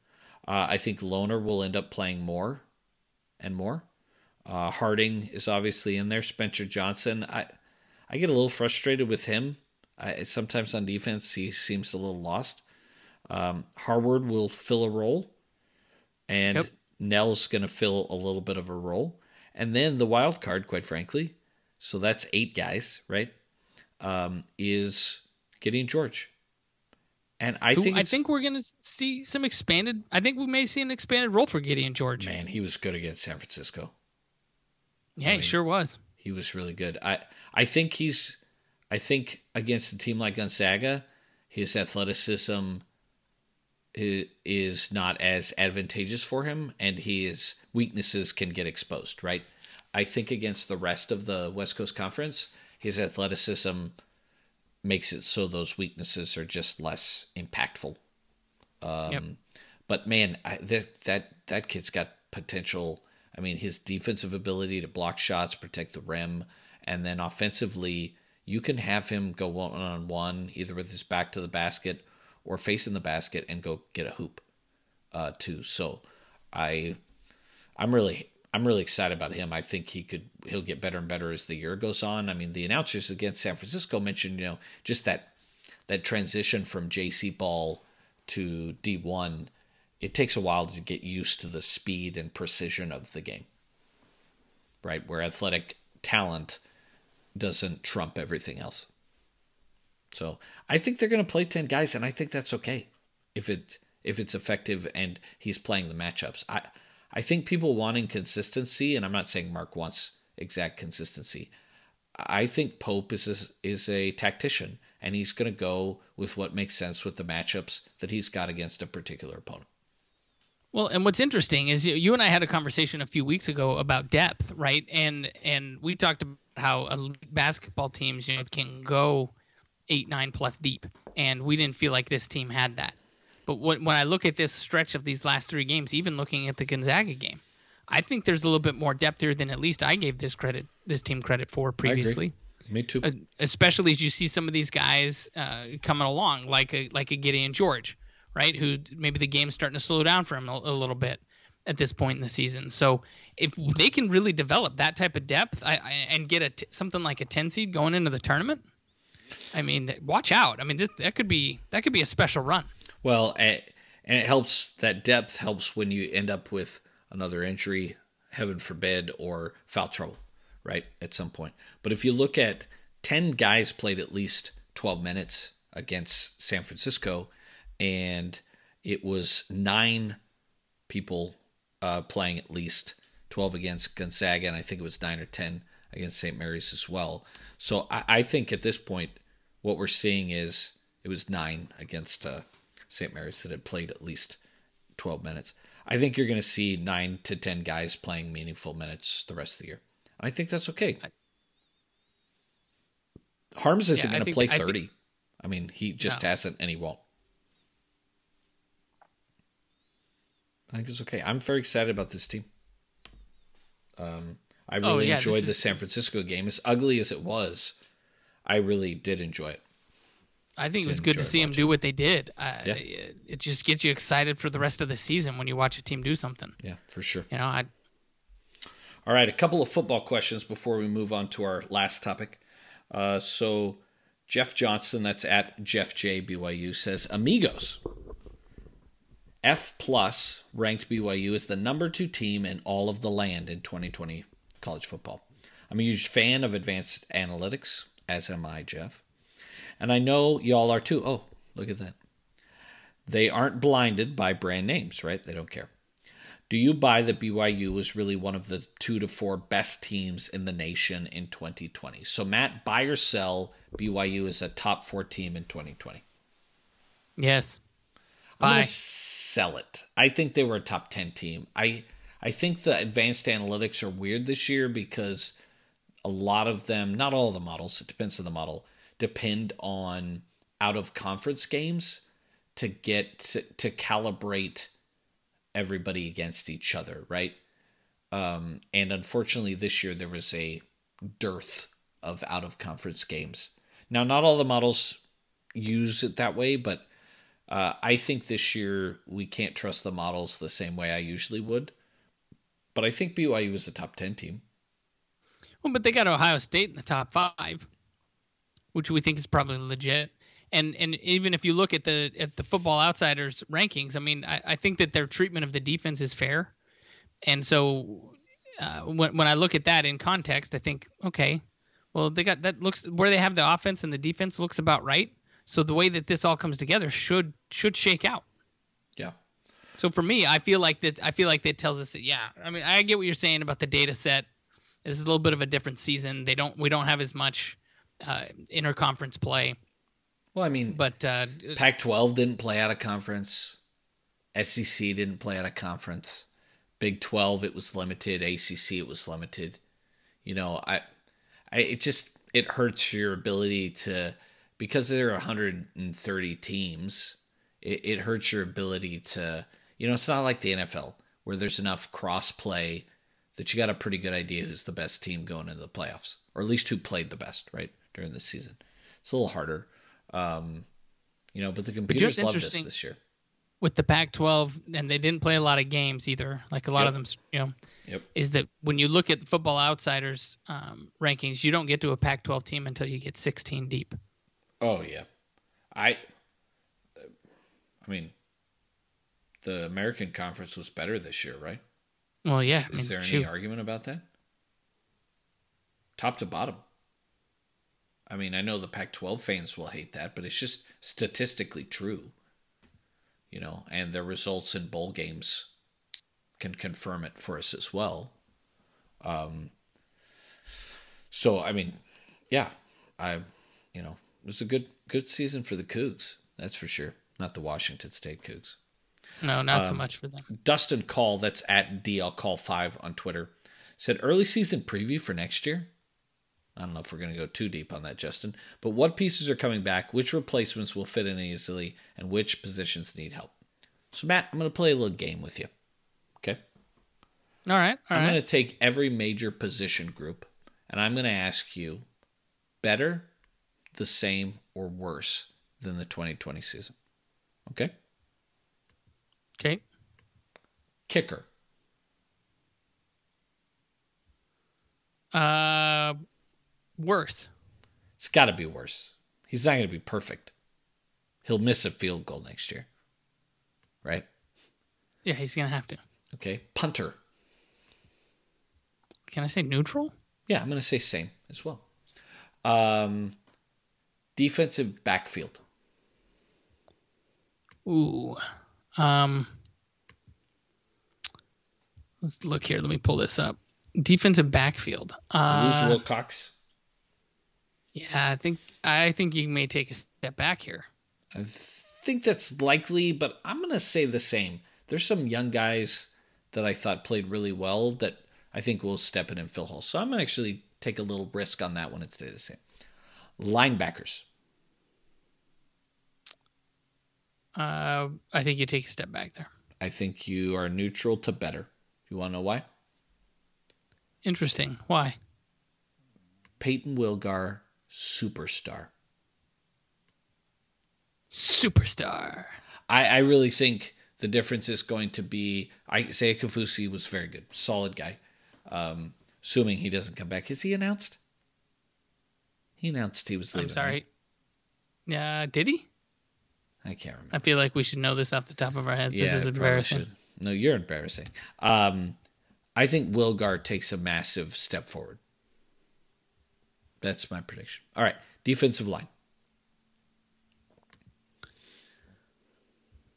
S1: Uh, I think Lohner will end up playing more and more. Uh, Harding is obviously in there. Spencer Johnson, I I get a little frustrated with him. I, sometimes on defense he seems a little lost. Um, Harward will fill a role, and
S2: Yep.
S1: Knell's going to fill a little bit of a role, and then the wild card, quite frankly, so that's eight guys, right? Um, is Gideon George And I
S2: Who-
S1: think
S2: I think we're going to see some expanded. I think we may see an expanded role for Gideon George.
S1: man, he was good against San Francisco.
S2: yeah,
S1: I
S2: he sure was.
S1: He was really good. I I think he's I think against a team like Gonzaga, his athleticism is not as advantageous for him and his weaknesses can get exposed, right? I think against the rest of the West Coast Conference, his athleticism makes it so those weaknesses are just less impactful. Um,
S2: Yep.
S1: But man, I, that that that kid's got potential. I mean, his defensive ability to block shots, protect the rim, and then offensively, you can have him go one on one, either with his back to the basket or facing the basket, and go get a hoop, uh, too. So, I, I'm really, I'm really excited about him. I think he could, he'll get better and better as the year goes on. I mean, the announcers against San Francisco mentioned, you know, just that, that transition from JC ball to D1 it takes a while to get used to the speed and precision of the game. Right? Where athletic talent doesn't trump everything else. So I think they're going to play 10 guys, and I think that's okay if it if it's effective and he's playing the matchups. I I think people wanting consistency, and I'm not saying Mark wants exact consistency. I think Pope is a, is a tactician, and he's going to go with what makes sense with the matchups that he's got against a particular opponent.
S2: Well, and what's interesting is you, and I had a conversation a few weeks ago about depth, right? And and we talked about how elite basketball teams, you know, can go eight, nine plus deep, and we didn't feel like this team had that. But when when I look at this stretch of these last three games, even looking at the Gonzaga game, I think there's a little bit more depth here than at least I gave this credit, this team credit for previously.
S1: Me too.
S2: Uh, especially as you see some of these guys uh, coming along, like a like a Gideon George, right? Who maybe the game's starting to slow down for him a, a little bit at this point in the season. So if they can really develop that type of depth I, I, and get a t- something like a ten seed going into the tournament, I mean, watch out. I mean, this, that could be that could be a special run.
S1: Well, and it helps that depth helps when you end up with another injury, heaven forbid, or foul trouble, right? At some point. But if you look at 10 guys played at least 12 minutes against San Francisco, and it was nine people uh, playing at least 12 against Gonzaga, and I think it was nine or 10 against St. Mary's as well. So I, I think at this point, what we're seeing is it was nine against uh, St. Mary's that had played at least 12 minutes. I think you're going to see nine to 10 guys playing meaningful minutes the rest of the year. I think that's okay. Haarms isn't
S2: Yeah,
S1: going to play
S2: I think-
S1: 30. I mean, he just
S2: No.
S1: hasn't and he won't. I think it's okay. I'm very excited about this team. Um, I
S2: Oh,
S1: really
S2: yeah, this
S1: enjoyed
S2: is-
S1: the San Francisco game. As ugly as it was, I really did enjoy it.
S2: I think it was good to see them do what they did. Uh,
S1: Yeah.
S2: it, it just gets you excited for the rest of the season when you watch a team do something.
S1: Yeah, for sure.
S2: You know, I
S1: All right, a couple of football questions before we move on to our last topic. Uh, so, Jeff Johnson, that's at Jeff J BYU, says Amigos. F plus ranked BYU as the number two team in all of the land in 2020 college football. I'm a huge fan of advanced analytics, as am I, Jeff. And I know y'all are too. Oh, look at that. They aren't blinded by brand names, right? They don't care. Do you buy that BYU was really one of the two to four best teams in the nation in 2020? So, Matt, buy or sell BYU is a top four team in 2020?
S2: yes.
S1: I'm going to sell it. I think they were a top 10 team. I I think the advanced analytics are weird this year because a lot of them, not all the models, it depends on the model, depend on out of conference games to get to, to calibrate everybody against each other, right? Um, and unfortunately, this year there was a dearth of out of conference games. Now, not all the models use it that way, but uh, I think this year we can't trust the models the same way I usually would. But I think BYU is a top 10 team.
S2: Well, but they got Ohio State in the top five, which we think is probably legit. And and even if you look at the at the Football Outsiders rankings, I mean, I, I think that their treatment of the defense is fair. And so uh, when when I look at that in context, I think okay, well they got that looks where they have the offense and the defense looks about right. So the way that this all comes together should should shake out.
S1: Yeah.
S2: So for me, I feel like that. I feel like that tells us that. Yeah, I mean, I get what you're saying about the data set. This is a little bit of a different season. They don't. We don't have as much uh, interconference play.
S1: Well, I mean,
S2: but uh,
S1: Pac-12 didn't play out of conference. SEC didn't play out of conference. Big 12 it was limited. ACC it was limited. You know, I, I it just it hurts your ability to because there are 130 teams. It, it hurts your ability to you know it's not like the NFL where there's enough cross play that you got a pretty good idea who's the best team going into the playoffs or at least who played the best right during the season. It's a little harder. Um, you know, but the computers love this this year.
S2: With the Pac-12, and they didn't play a lot of games either. Like a lot
S1: Yep.
S2: of them, you know,
S1: Yep.
S2: is that when you look at the Football Outsiders um, rankings, you don't get to a Pac-12 team until you get 16 deep.
S1: Oh yeah, I. I mean, the American Conference was better this year, right?
S2: Well, yeah.
S1: Is,
S2: I mean,
S1: there any
S2: shoot.
S1: argument about that? Top to bottom. I mean, I know the Pac-12 fans will hate that, but it's just statistically true. You know, and the results in bowl games can confirm it for us as well. Um. So I mean, yeah, I, you know, it was a good good season for the Cougs. That's for sure. Not the Washington State Cougs.
S2: No, not so
S1: um,
S2: much for them.
S1: Dustin Call, that's at DL Call five on Twitter, said early season preview for next year. I don't know if we're going to go too deep on that, Justin. But what pieces are coming back? Which replacements will fit in easily, and which positions need help? So, Matt, I'm going to play a little game with you. Okay,
S2: All right, all
S1: I'm
S2: right.
S1: going to take every major position group, and I'm going to ask you better, the same, or worse than the 2020 season. Okay,
S2: Okay.
S1: kicker.
S2: Uh, worse.
S1: It's got to be worse. He's not going to be perfect. He'll miss a field goal next year. Right?
S2: Yeah, he's gonna have to.
S1: Okay. Punter.
S2: Can I say neutral?
S1: Yeah, I'm going to say same as well. Um, defensive backfield.
S2: Ooh. Um. Let's look here. Let me pull this up. Defensive backfield.
S1: Lose
S2: Uh,
S1: Wilcox.
S2: Yeah, I think I think you may take a step back here.
S1: I think that's likely, but I'm going to say the same. There's some young guys that I thought played really well that I think will step in and fill holes. So I'm going to actually take a little risk on that one and stay the same. Linebackers.
S2: Uh, I think you take a step back there.
S1: I think you are neutral to better. You want to know why?
S2: Interesting. Why?
S1: Payton Wilgar, superstar.
S2: Superstar.
S1: I, I really think the difference is going to be. I say Kaufusi was very good, solid guy. Um, assuming he doesn't come back, is he announced? He announced he was leaving.
S2: I'm sorry.
S1: right?
S2: Yeah, did he?
S1: I can't remember.
S2: I feel like we should know this off the top of our heads.
S1: yeah,
S2: this is embarrassing.
S1: No, you're embarrassing. Um, I think Wilgar takes a massive step forward. That's my prediction. All right, defensive line.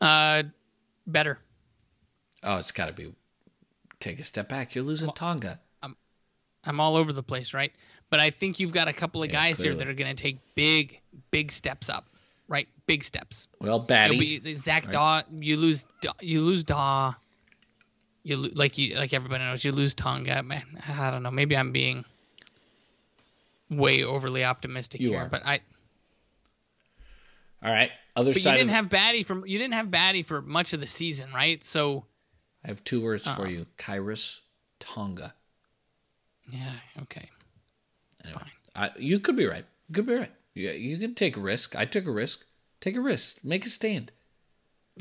S2: Uh, better.
S1: Oh, it's got to be. Take a step back. You're losing Tonga.
S2: I'm I'm all over the place, right? But I think you've got a couple of
S1: Yeah,
S2: guys here that are going to take big, big steps up, right? Big steps.
S1: Well, Batty.
S2: be Zach
S1: right?
S2: Dawe. You lose. Dawe- You lose Dawe. You like you like everybody knows. You lose Tonga. Man, I don't know. Maybe I'm being way overly optimistic
S1: You
S2: here,
S1: are.
S2: but I.
S1: All right, other
S2: But you didn't
S1: of,
S2: have Batty for you didn't have Batty for much of the season, right? So
S1: I have two words
S2: Uh-uh.
S1: for you: Khyiris Tonga.
S2: yeah, okay.
S1: Anyway, I, you could be right. You could be right. You, you can take a risk. I took a risk. Take a risk. Make a stand.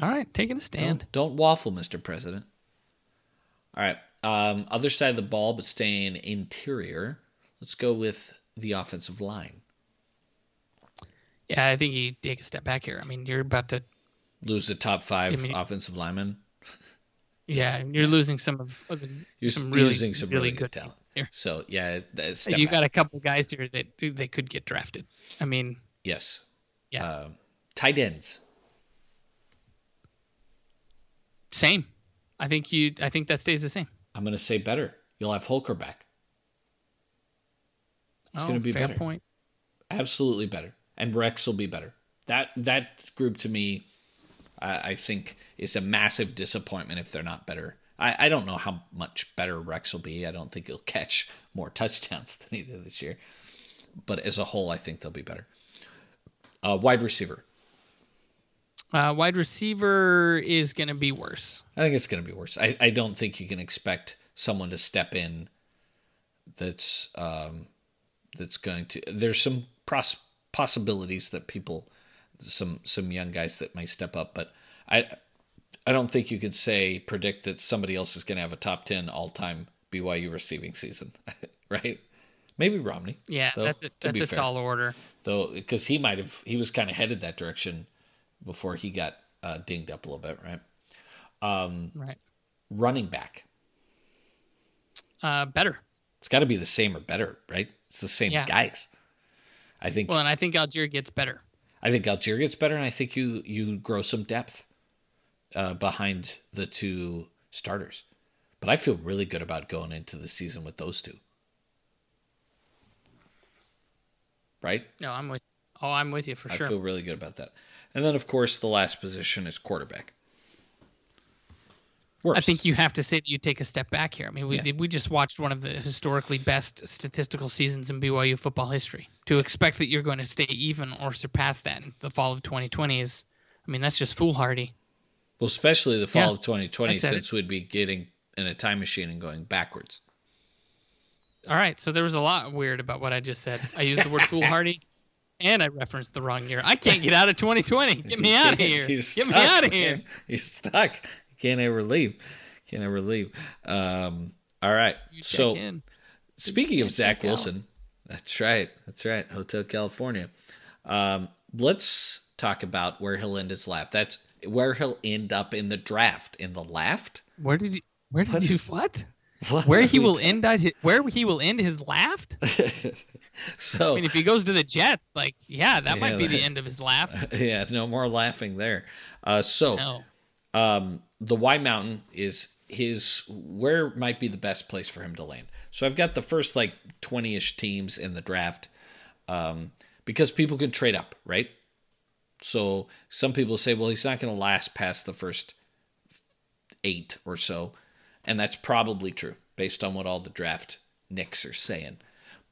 S2: All right, taking a stand.
S1: Don't, don't waffle, Mr. President. All right. Um, other side of the ball, but staying interior. Let's go with the offensive line.
S2: Yeah, I think you take a step back here. I mean, you're about to
S1: Lose the top five
S2: I mean-
S1: offensive linemen.
S2: Yeah, you're losing some of
S1: You're
S2: some really,
S1: losing some
S2: really,
S1: really
S2: good
S1: talent.
S2: here.
S1: So yeah, that- step
S2: You got a couple guys here that they could get drafted. I mean,
S1: yes,
S2: Yeah.
S1: Uh, tight ends.
S2: Same. I think you. I think that stays the same.
S1: I'm going to say better. You'll have Holker back. It's
S2: oh,
S1: going to be
S2: fair
S1: better.
S2: point.
S1: Absolutely better. And Rex will be better. That that group to me, I, I think, is a massive disappointment if they're not better. I, I don't know how much better Rex will be. I don't think he'll catch more touchdowns than he did this year. But as a whole, I think they'll be better. Uh, wide receiver.
S2: Uh, wide receiver is going to be worse.
S1: I think it's going to be worse. I, I don't think you can expect someone to step in that's um, that's going to. There's some pros- possibilities that people, some some young guys that may step up, but I I don't think you could say predict that somebody else is going to have a top ten all time BYU receiving season, right? Maybe Romney.
S2: Yeah,
S1: though,
S2: that's a,
S1: to
S2: that's a
S1: fair.
S2: tall order.
S1: though because he might have he was kind of headed that direction before he got uh, dinged up a little bit, right?
S2: Um, Right.
S1: Running back.
S2: Uh, better.
S1: It's got to be the same or better, right? It's the same
S2: Yeah.
S1: guys. I think
S2: Well, and I think Allgeier gets better.
S1: I think Allgeier gets better, and I think you you grow some depth uh, behind the two starters. But I feel really good about going into the season with those two. Right?
S2: No, I'm with. Oh, I'm with you for
S1: I
S2: sure.
S1: I feel really good about that. And then, of course, the last position is quarterback. Worse.
S2: I think you have to say that you take a step back here. I mean, we
S1: Yeah.
S2: we just watched one of the historically best statistical seasons in BYU football history. To expect that you're going to stay even or surpass that in the fall of 2020 is, I mean, that's just foolhardy.
S1: Well, especially the fall
S2: Yeah,
S1: of 2020,
S2: I said
S1: since we'd be getting in a time machine and going backwards.
S2: All right, so there was a lot weird about what I just said. I used the word foolhardy, and I referenced the wrong year. I can't get out of 2020. Get me out of here. Get me out of here.
S1: You're stuck. You can't ever leave. Can't ever leave. Um, all right. So
S2: in.
S1: speaking of Zach
S2: check out.
S1: Wilson, that's right. That's right. Hotel California. Um, let's talk about where he'll end his laugh. That's where he'll end up in the draft. In the laugh?
S2: Where did you? Where did
S1: What
S2: you?
S1: is-
S2: What?
S1: What
S2: Where he will
S1: ta-
S2: end? His, where he will end his laugh?
S1: So
S2: I mean, if he goes to the Jets, like, yeah, that
S1: Yeah,
S2: might be the end of his laugh.
S1: yeah, no more laughing there. Uh, so
S2: No.
S1: um, the Y Mountain is his where might be the best place for him to land. So I've got the first like twenty ish teams in the draft um, because people can trade up, right? So some people say, well, he's not going to last past the first eight or so, and that's probably true based on what all the draft nicks are saying.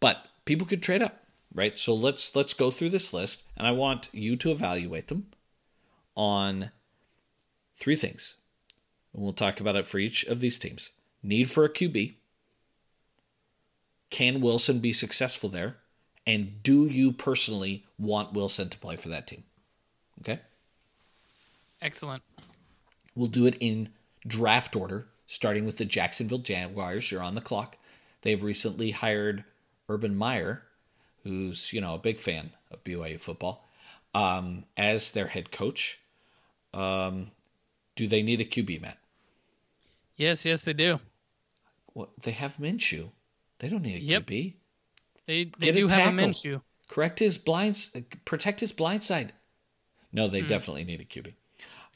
S1: But people could trade up, right? So let's let's go through this list, and I want you to evaluate them on three things. And we'll talk about it for each of these teams. Need for a QB. Can Wilson be successful there? And do you personally want Wilson to play for that team? Okay.
S2: Excellent.
S1: We'll do it in draft order, starting with the Jacksonville Jaguars. You're on the clock. They've recently hired Urban Meyer, who's you know a big fan of BYU football, um, as their head coach. Um, do they need a QB, Matt?
S2: Yes, yes, they do.
S1: Well, they have Minshew. They don't need a
S2: Yep.
S1: QB.
S2: They they
S1: Get a
S2: do have a. Minshew.
S1: Correct his blinds. Protect his blind side. No, they hmm. definitely need a QB.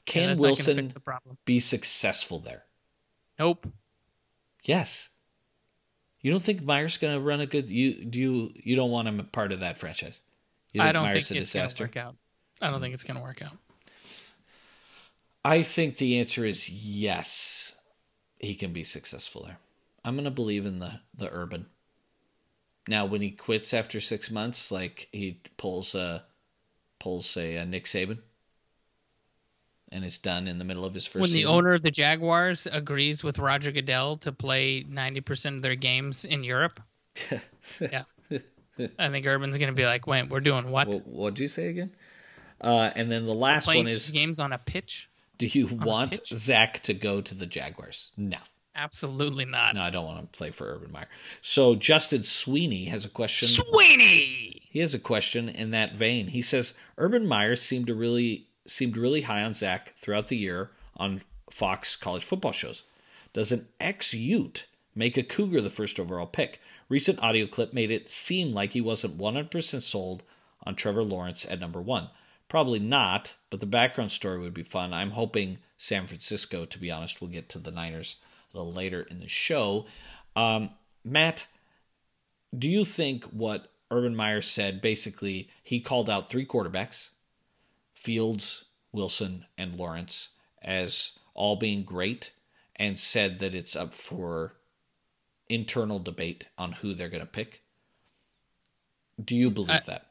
S1: Can
S2: gonna
S1: Wilson be successful there?
S2: Nope.
S1: Yes. You don't think Meyer's going to run a good? You do you? You don't want him a part of that franchise. You
S2: I don't think
S1: a
S2: it's going to work out. I don't think it's going to work out.
S1: I think the answer is yes. He can be successful there. I'm going to believe in the the urban. Now, when he quits after six months, like he pulls a pulls a, a Nick Saban, and is done in the middle of his first.
S2: When the
S1: season.
S2: owner of the Jaguars agrees with Roger Goodell to play 90% of their games in Europe, yeah. I think Urban's going to be like, wait, we're doing what?
S1: Well, what'd you say again? Uh, and then the last one is:
S2: games on a pitch?
S1: Do you want? Zach to go to the Jaguars? No.
S2: Absolutely not.
S1: No, I don't want to play for Urban Meyer. So Justin Sweeney has a question.
S2: Sweeney!
S1: He has a question in that vein. He says Urban Meyer seemed to really seemed really high on Zach throughout the year on Fox college football shows. Does an ex Ute make a Cougar the first overall pick? Recent audio clip made it seem like he wasn't 100% sold on Trevor Lawrence at number one. Probably not, but the background story would be fun. I'm hoping San Francisco, to be honest, we'll get to the Niners a little later in the show. Um, Matt, do you think what Urban Meyer said basically he called out three quarterbacks, Fields, Wilson, and Lawrence, as all being great, and said that it's up for internal debate on who they're going to pick? Do you believe I, that?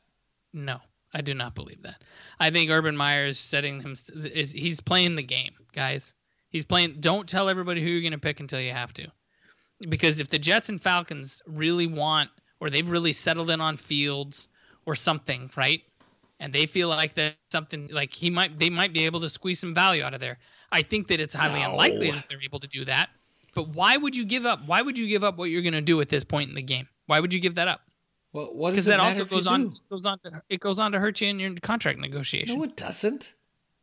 S2: No, I do not believe that. I think Urban Meyer is setting him is he's playing the game, guys. He's playing. Don't tell everybody who you're going to pick until you have to, because if the Jets and Falcons really want, or they've really settled in on Fields or something, right? And they feel like that something like he might, they might be able to squeeze some value out of there. I think that it's highly no. unlikely that they're able to do that. But why would you give up? Why would you give up what you're going to do at this point in the game? Why would you give that up?
S1: Well, what because that also
S2: goes on goes on to, it goes on to hurt you in your contract negotiation.
S1: No, it doesn't.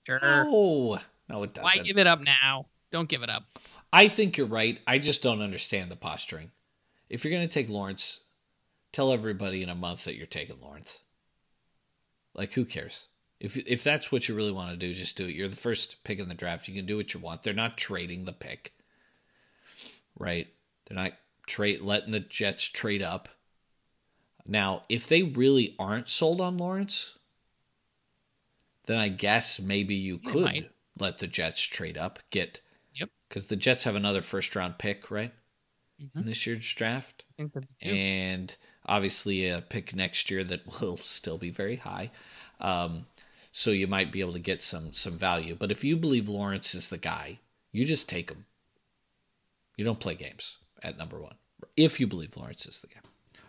S2: Sure.
S1: No, no, it doesn't.
S2: Why give it up now? Don't give it up.
S1: I think you're right. I just don't understand the posturing. If you're going to take Lawrence, tell everybody in a month that you're taking Lawrence. Like, who cares? If if that's what you really want to do, just do it. You're the first pick in the draft. You can do what you want. They're not trading the pick, right? They're not trade letting the Jets trade up. Now, if they really aren't sold on Lawrence, then I guess maybe you could let the Jets trade up, get
S2: Yep.
S1: Because the Jets have another first round pick, right? Mm-hmm. In this year's draft. And obviously a pick next year that will still be very high. Um, so you might be able to get some some value. But if you believe Lawrence is the guy, you just take him. You don't play games at number one. If you believe Lawrence is the guy.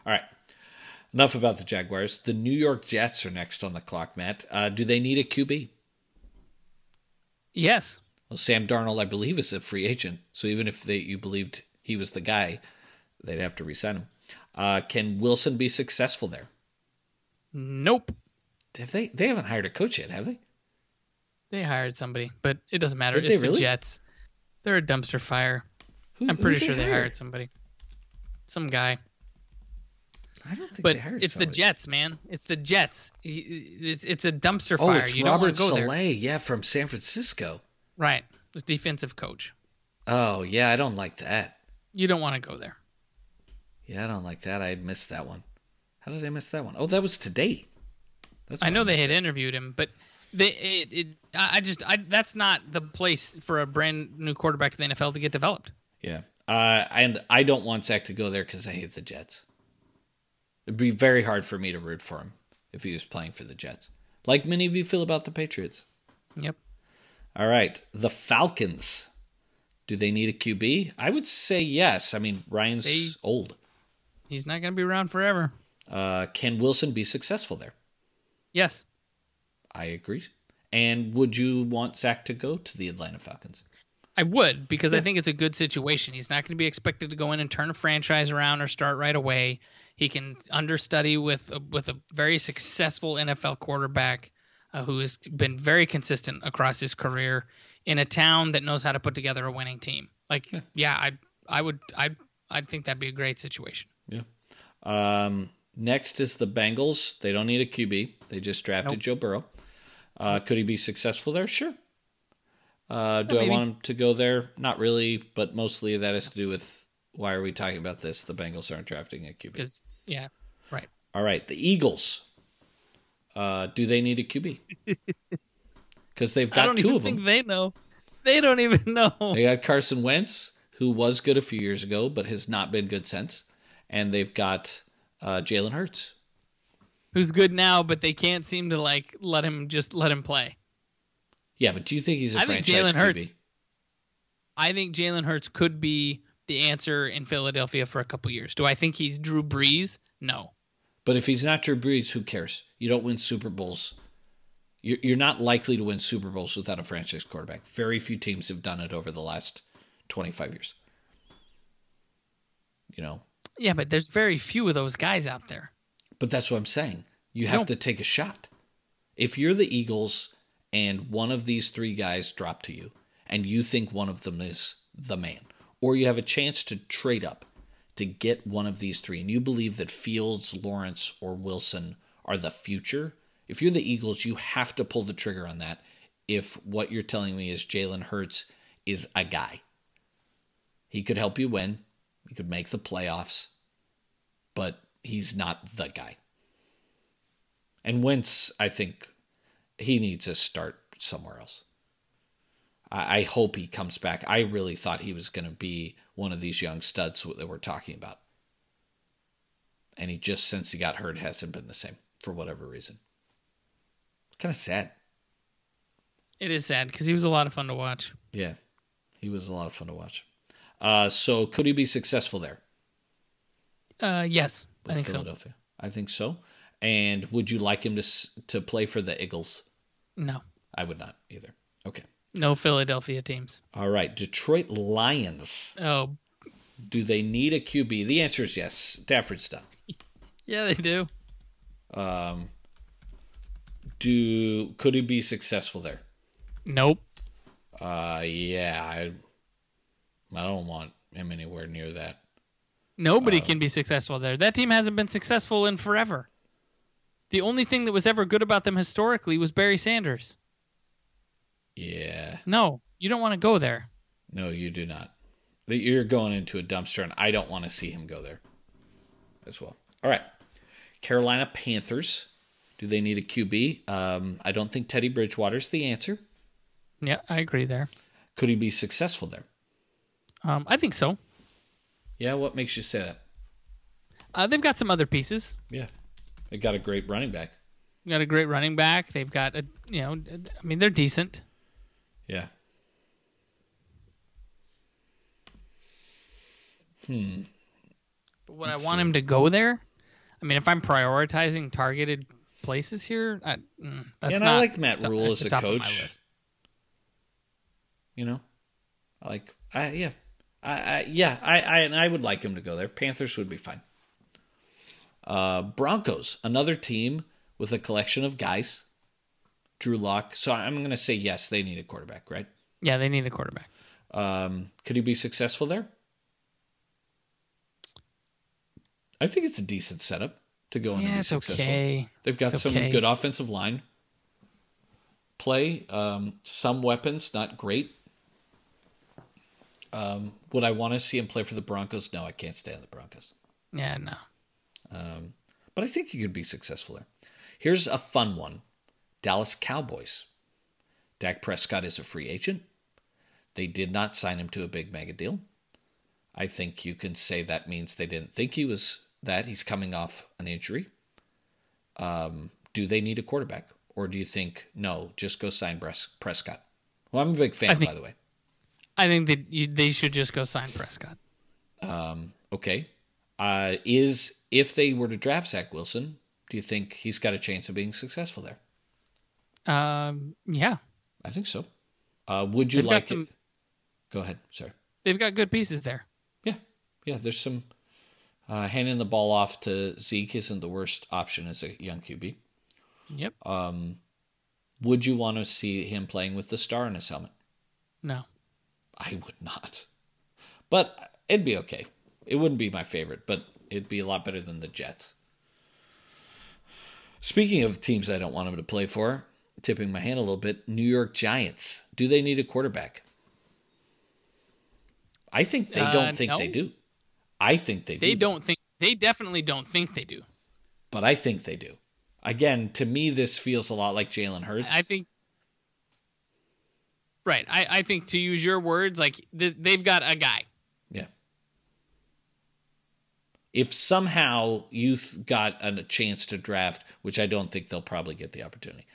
S1: All right. Enough about the Jaguars. The New York Jets are next on the clock, Matt. Uh, do they need a QB?
S2: Yes.
S1: Well, Sam Darnold, I believe, is a free agent. So even if they, you believed he was the guy, they'd have to resign him. Uh, can Wilson be successful there?
S2: Nope.
S1: Have they? They haven't hired a coach yet, have they?
S2: They hired somebody, but it doesn't matter. Did it's the really? Jets. They're a dumpster fire. Who, I'm pretty sure they, they hired somebody. Some guy.
S1: I don't think
S2: but
S1: it's
S2: somebody. the Jets, man. It's the Jets. It's it's a dumpster
S1: oh,
S2: fire.
S1: It's
S2: you
S1: Robert
S2: don't
S1: Saleh, yeah, from San Francisco.
S2: Right, the defensive coach.
S1: Oh yeah, I don't like that.
S2: You don't want to go there.
S1: Yeah, I don't like that. I missed that one. How did I miss that one? Oh, that was today.
S2: That's I know I they had it. interviewed him, but they it, it I just I that's not the place for a brand new quarterback to the NFL to get developed.
S1: Yeah, uh, and I don't want Zach to go there because I hate the Jets. It'd be very hard for me to root for him if he was playing for the Jets. Like many of you feel about the Patriots.
S2: Yep.
S1: All right. The Falcons. Do they need a QB? I would say yes. I mean, Ryan's they, old.
S2: He's not going to be around forever.
S1: Uh, can Wilson be successful there?
S2: Yes.
S1: I agree. And would you want Zach to go to the Atlanta Falcons?
S2: I would because yeah. I think it's a good situation. He's not going to be expected to go in and turn a franchise around or start right away. He can understudy with a, with a very successful NFL quarterback uh, who has been very consistent across his career in a town that knows how to put together a winning team. Like, yeah, yeah I I would I I think that'd be a great situation.
S1: Yeah. Um, next is the Bengals. They don't need a QB. They just drafted nope. Joe Burrow. Uh, could he be successful there? Sure. Uh, do I want him to go there? Not really, but mostly that has to do with why are we talking about this? The Bengals aren't drafting a QB.
S2: Because yeah, right.
S1: All right, the Eagles. Uh, do they need a QB? Because they've got two of them.
S2: they know. They don't even know.
S1: They got Carson Wentz, who was good a few years ago, but has not been good since, and they've got uh, Jalen Hurts,
S2: who's good now, but they can't seem to like let him just let him play.
S1: Yeah, but do you think he's a I franchise think Jalen QB? Hurts.
S2: I think Jalen Hurts could be the answer in Philadelphia for a couple years. Do I think he's Drew Brees? No.
S1: But if he's not Drew Brees, who cares? You don't win Super Bowls. You're not likely to win Super Bowls without a franchise quarterback. Very few teams have done it over the last 25 years. You know?
S2: Yeah, but there's very few of those guys out there.
S1: But that's what I'm saying. You have no. to take a shot. If you're the Eagles and one of these three guys drop to you, and you think one of them is the man, or you have a chance to trade up to get one of these three, and you believe that Fields, Lawrence, or Wilson are the future, If you're the Eagles, you have to pull the trigger on that if what you're telling me is Jalen Hurts is a guy. He could help you win, he could make the playoffs, but he's not the guy. And Wentz, I think he needs to start somewhere else. I, I hope he comes back. I really thought he was going to be one of these young studs that we're talking about. And he just, since he got hurt, hasn't been the same for whatever reason. Kind of sad.
S2: It is sad because he was a lot of fun to watch.
S1: Yeah, he was a lot of fun to watch. Uh, so could he be successful there?
S2: Uh, yes, I think
S1: Philadelphia. so. I think so. And would you like him to to play for the Eagles?
S2: No,
S1: I would not either. Okay.
S2: No Philadelphia teams.
S1: All right, Detroit Lions.
S2: Oh,
S1: do they need a QB? The answer is yes. Stafford's done.
S2: yeah, they do.
S1: Um, do could he be successful there?
S2: Nope.
S1: Uh, yeah, I, I don't want him anywhere near that.
S2: Nobody uh, can be successful there. That team hasn't been successful in forever. The only thing that was ever good about them historically was Barry Sanders.
S1: Yeah.
S2: No, you don't want to go there.
S1: No, you do not. You're going into a dumpster, and I don't want to see him go there as well. All right. Carolina Panthers. Do they need a QB? Um, I don't think Teddy Bridgewater's the answer.
S2: Yeah, I agree there.
S1: Could he be successful there?
S2: Um, I think so.
S1: Yeah, what makes you say that?
S2: Uh, they've got some other pieces.
S1: Yeah, they got a great running back.
S2: Got a great running back. They've got a, you know, I mean, they're decent.
S1: Yeah. Hmm.
S2: But would Let's I want see. him to go there? I mean, if I'm prioritizing targeted places here, I, mm, that's yeah, not.
S1: I like Matt Rhule as a coach. You know, I like. I yeah, I, I yeah, I, I and I would like him to go there. Panthers would be fine. Uh, Broncos, another team with a collection of guys. Drew Lock. So I'm going to say yes, they need a quarterback, right?
S2: Yeah, they need a quarterback.
S1: Um, could he be successful there? I think it's a decent setup to go in yeah, and be successful. Okay. They've got it's some okay. good offensive line play, um, some weapons, not great. Um, would I want to see him play for the Broncos? No, I can't stand the Broncos.
S2: Yeah, no.
S1: Um, but I think he could be successful there. Here's a fun one Dallas Cowboys. Dak Prescott is a free agent. They did not sign him to a big mega deal. I think you can say that means they didn't think he was that. He's coming off an injury. Um, do they need a quarterback? Or do you think, no, just go sign Prescott? Well, I'm a big fan, think, by the way.
S2: I think that you, they should just go sign Prescott.
S1: Um, okay. Uh, is if they were to draft Zach Wilson, do you think he's got a chance of being successful there?
S2: Um, yeah,
S1: I think so. Uh, would you They've like some, Go ahead, sir.
S2: They've got good pieces there.
S1: Yeah, yeah. There's some uh, handing the ball off to Zeke isn't the worst option as a young QB.
S2: Yep.
S1: Um, would you want to see him playing with the star in his helmet?
S2: No.
S1: I would not. But it'd be okay. It wouldn't be my favorite, but it'd be a lot better than the Jets. Speaking of teams I don't want him to play for, tipping my hand a little bit, New York Giants. Do they need a quarterback? I think they don't uh, think no. they do. I think they
S2: do. They
S1: don't
S2: think they definitely don't think they do.
S1: But I think they do. Again, to me, this feels a lot like Jalen Hurts.
S2: I think. Right. I, I think to use your words, like th- they've got a guy.
S1: Yeah. If somehow youth got a chance to draft, which I don't think they'll probably get the opportunity,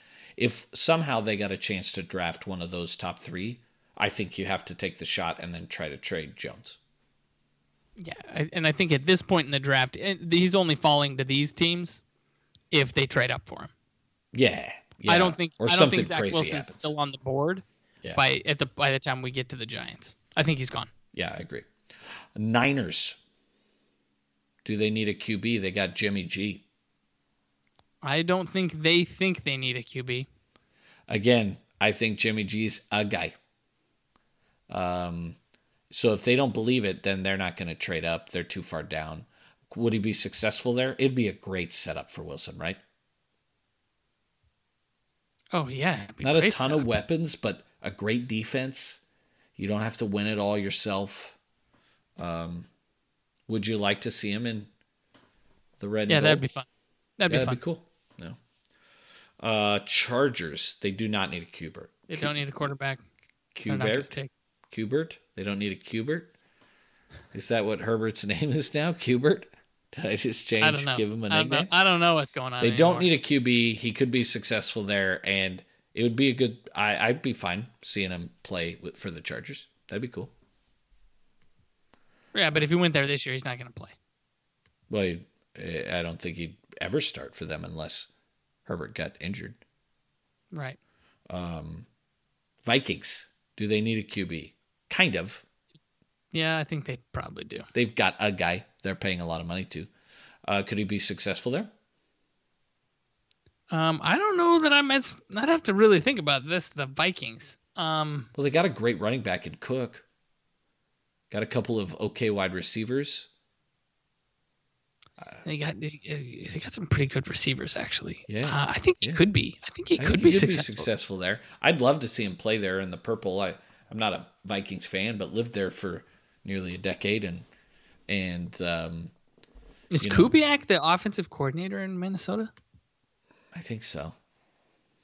S1: if somehow they got a chance to draft one of those top three, I think you have to take the shot and then try to trade Jones.
S2: Yeah, and I think at this point in the draft, eh, he's only falling to these teams if they trade up for him.
S1: Yeah, yeah.
S2: I don't think or I don't think Zach Wilson's happens. still on the board yeah. by at the by the time we get to the Giants. I think he's gone.
S1: Yeah, I agree. Niners. Do they need a QB? They got Jimmy G.
S2: I don't think they think they need a QB.
S1: Again, I think Jimmy G's a guy. Um, so if they don't believe it, then they're not going to trade up. They're too far down. Would he be successful there? It'd be a great setup for Wilson, right?
S2: Oh yeah,
S1: Not a ton of weapons, but a great defense. You don't have to win it all yourself. Um, would you like to see him in the red?
S2: Yeah, that'd be fun. That'd
S1: Yeah,
S2: be
S1: that'd be cool. Uh, Chargers. They do not need a Cubert.
S2: They don't need a quarterback. Take-
S1: Cubert. They don't need a Cubert. Is that what Herbert's name is now? Cubert. Did I just change?
S2: I don't know.
S1: Give him a
S2: I don't I don't know what's going on.
S1: They don't need a QB. He could be successful there, and it would be a good. I, I'd be fine seeing him play with, for the Chargers. That'd be cool.
S2: Yeah, but if he went there this year, he's not going to play.
S1: Well, I don't think he'd ever start for them unless Herbert got injured.
S2: Right.
S1: Vikings. Do they need a QB? Kind of.
S2: Yeah, I think they probably do.
S1: They've got a guy they're paying a lot of money to. Uh, could he be successful there?
S2: Um, I don't know that I'm as. I'd have to really think about this. The Vikings. Um,
S1: Well, they got a great running back in Cook. Got a couple of okay wide receivers.
S2: They got they, got some pretty good receivers actually.
S1: Yeah.
S2: Uh, I think he
S1: Yeah.
S2: could be. I think he
S1: I
S2: could
S1: think
S2: be
S1: he
S2: successful.
S1: successful there. I'd love to see him play there in the purple. I, I'm not a Vikings fan, but lived there for nearly a decade, and and um,
S2: Is
S1: you know.
S2: Kubiak the offensive coordinator in Minnesota?
S1: I think so,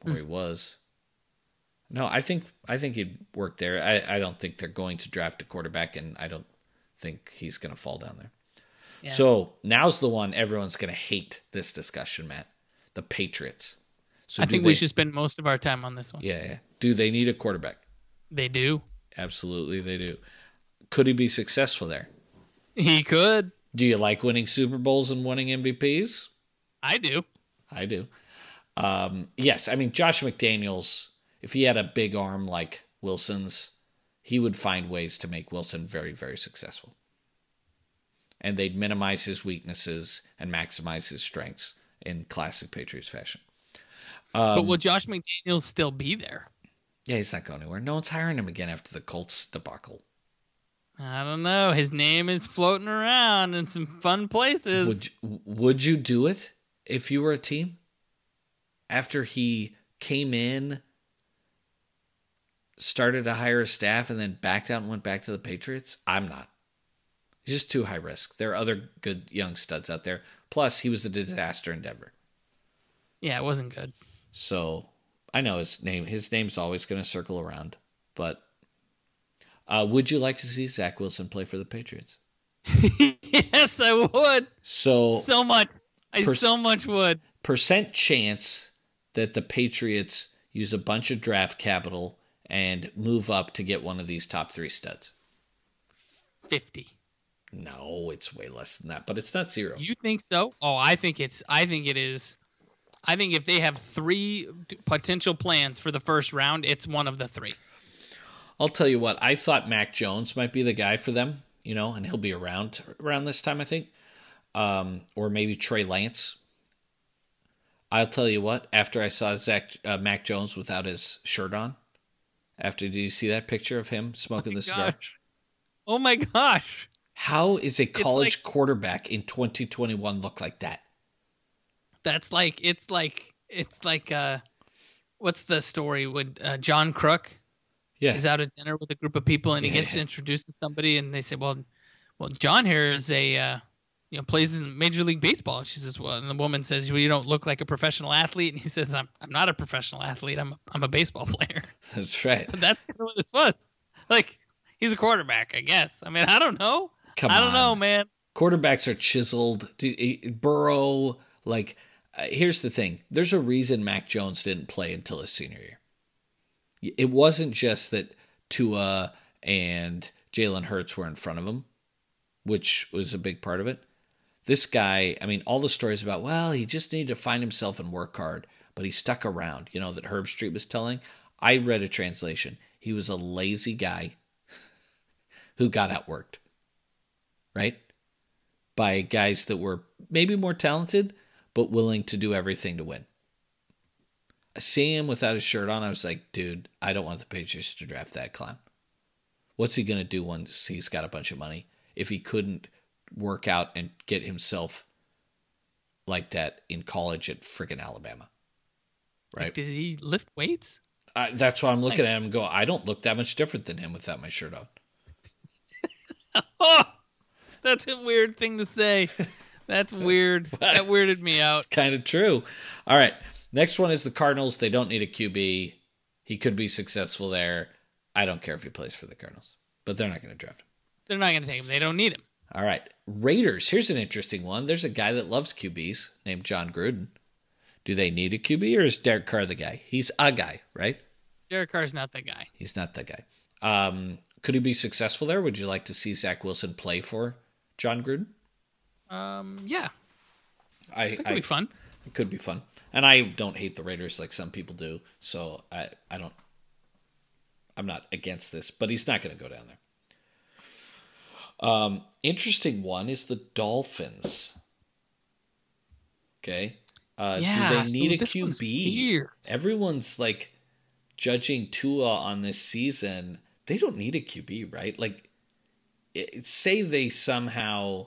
S2: Hmm.
S1: or he was. No, I think I think he'd work there. I, I don't think they're going to draft a quarterback, and I don't think he's going to fall down there.
S2: Yeah.
S1: So now's the one everyone's going to hate this discussion, Matt. The Patriots. So
S2: I think
S1: they,
S2: we should spend most of our time on this one.
S1: Yeah, yeah. Do they need a quarterback?
S2: They do.
S1: Absolutely, they do. Could he be successful there?
S2: He could.
S1: Do you like winning Super Bowls and winning MVPs?
S2: I do.
S1: I do. Um, yes, I mean Josh McDaniels. If he had a big arm like Wilson's, he would find ways to make Wilson very, very successful. And they'd minimize his weaknesses and maximize his strengths in classic Patriots fashion.
S2: but
S1: Um,
S2: will Josh McDaniels still be there?
S1: Yeah, he's not going anywhere. No one's hiring him again after the Colts debacle.
S2: I don't know. His name is floating around in some fun places.
S1: Would you, would you do it if you were a team? After he came in, started to hire a staff, and then backed out and went back to the Patriots? I'm not. He's just too high risk. There are other good young studs out there. Plus, he was a disaster in Denver.
S2: yeah, it wasn't good.
S1: So I know his name. His name's always going to circle around. But uh, would you like to see Zach Wilson play for the Patriots?
S2: yes, I would.
S1: So
S2: So much. I
S1: Pers-
S2: so much would.
S1: percent chance that the Patriots use a bunch of draft capital and move up to get one of these top three studs.
S2: 50.
S1: No, it's way less than that, but it's not zero.
S2: You think so? Oh, I think it's I think it is I think if they have 3 potential plans for the first round, it's one of the 3.
S1: I'll tell you what, I thought Mac Jones might be the guy for them, you know, and he'll be around around this time, I think. Um, or maybe Trey Lance. I'll tell you what, after I saw Zach uh, Mac Jones without his shirt on, after did you see that picture of him smoking the cigar?
S2: Gosh. Oh my gosh.
S1: How is a college
S2: like-
S1: quarterback in 2021 look like that?
S2: That's like it's like it's like uh what's the story with uh, John Kruk
S1: Yeah.
S2: is out at dinner with a group of people and he
S1: Yeah.
S2: gets introduced to somebody and they say, "Well, well, John here is a uh, you know plays in Major League Baseball." She says, "Well," and the woman says, "Well, you don't look like a professional athlete." And he says, "I'm I'm not a professional athlete. I'm a, I'm a baseball player."
S1: That's right.
S2: But that's kind of what this was. Like he's a quarterback, I guess. I mean, I don't know.
S1: Come
S2: I don't
S1: on.
S2: know, man.
S1: Quarterbacks are chiseled. Eh, Burrow, like, uh, here's the thing there's a reason Mac Jones didn't play until his senior year. It wasn't just that Tua and Jalen Hurts were in front of him, which was a big part of it. This guy, I mean, all the stories about, well, he just needed to find himself and work hard, but he stuck around, you know, that Herbstreit was telling. I read a translation. He was a lazy guy who got outworked, right? By guys that were maybe more talented, but willing to do everything to win. Seeing him without his shirt on, I was like, dude, I don't want the Patriots to draft that clown. What's he going to do once he's got a bunch of money if he couldn't work out and get himself like that in college at friggin' Alabama? right?
S2: Like, does he lift weights?
S1: Uh, that's why I'm looking at him and go, I don't look that much different than him without my shirt on.
S2: Oh, that's a weird thing to say. That's weird. that weirded me out.
S1: It's kind of true. All right. Next one is the Cardinals. They don't need a QB. He could be successful there. I don't care if he plays for the Cardinals, but they're not going to draft him.
S2: They're not going to take him. They don't need him.
S1: All right. Raiders. Here's an interesting one. There's a guy that loves QBs named Jon Gruden. Do they need a QB or is Derek Carr the guy? He's a guy, right?
S2: Derek Carr's not that guy.
S1: He's not that guy. Um, could he be successful there? Would you like to see Zach Wilson play for Jon Gruden?
S2: Um, yeah,
S1: I,
S2: that could
S1: I
S2: be fun.
S1: it could be fun. And I don't hate the Raiders like some people do, so I I don't I'm not against this, but he's not going to go down there. Um, interesting one is the Dolphins. Okay, uh,
S2: Yeah,
S1: do they
S2: so
S1: need a QB? Everyone's like judging Tua on this season. They don't need a QB, right? Like, it, say they somehow,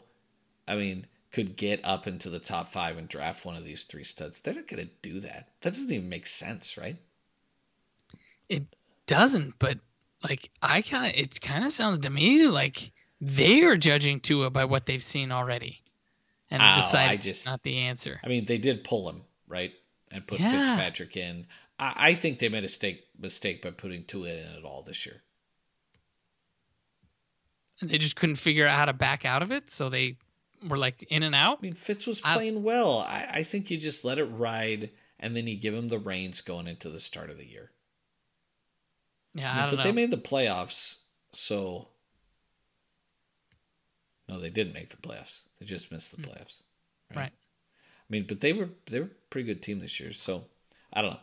S1: I mean, could get up into the top five and draft one of these three studs. They're not going to do that. That doesn't even make sense, right?
S2: It doesn't, but like I kind of, it kind of sounds to me like they are judging Tua by what they've seen already, and
S1: Oh, I
S2: decided
S1: just-
S2: not the answer.
S1: I mean, they did pull him, right? And put
S2: Yeah.
S1: Fitzpatrick in. I, I think they made a mistake, mistake by putting Tua in at all this year.
S2: And they just couldn't figure out how to back out of it, so they were like in and out.
S1: I mean, Fitz was
S2: I-
S1: playing well. I, I think you just let it ride, and then you give him the reins going into the start of the year.
S2: Yeah, I don't
S1: but
S2: know.
S1: they made the playoffs, so no, they didn't make the playoffs. They just missed the playoffs.
S2: Hmm. Right.
S1: I mean, but they were they were a pretty good team this year. So I don't know.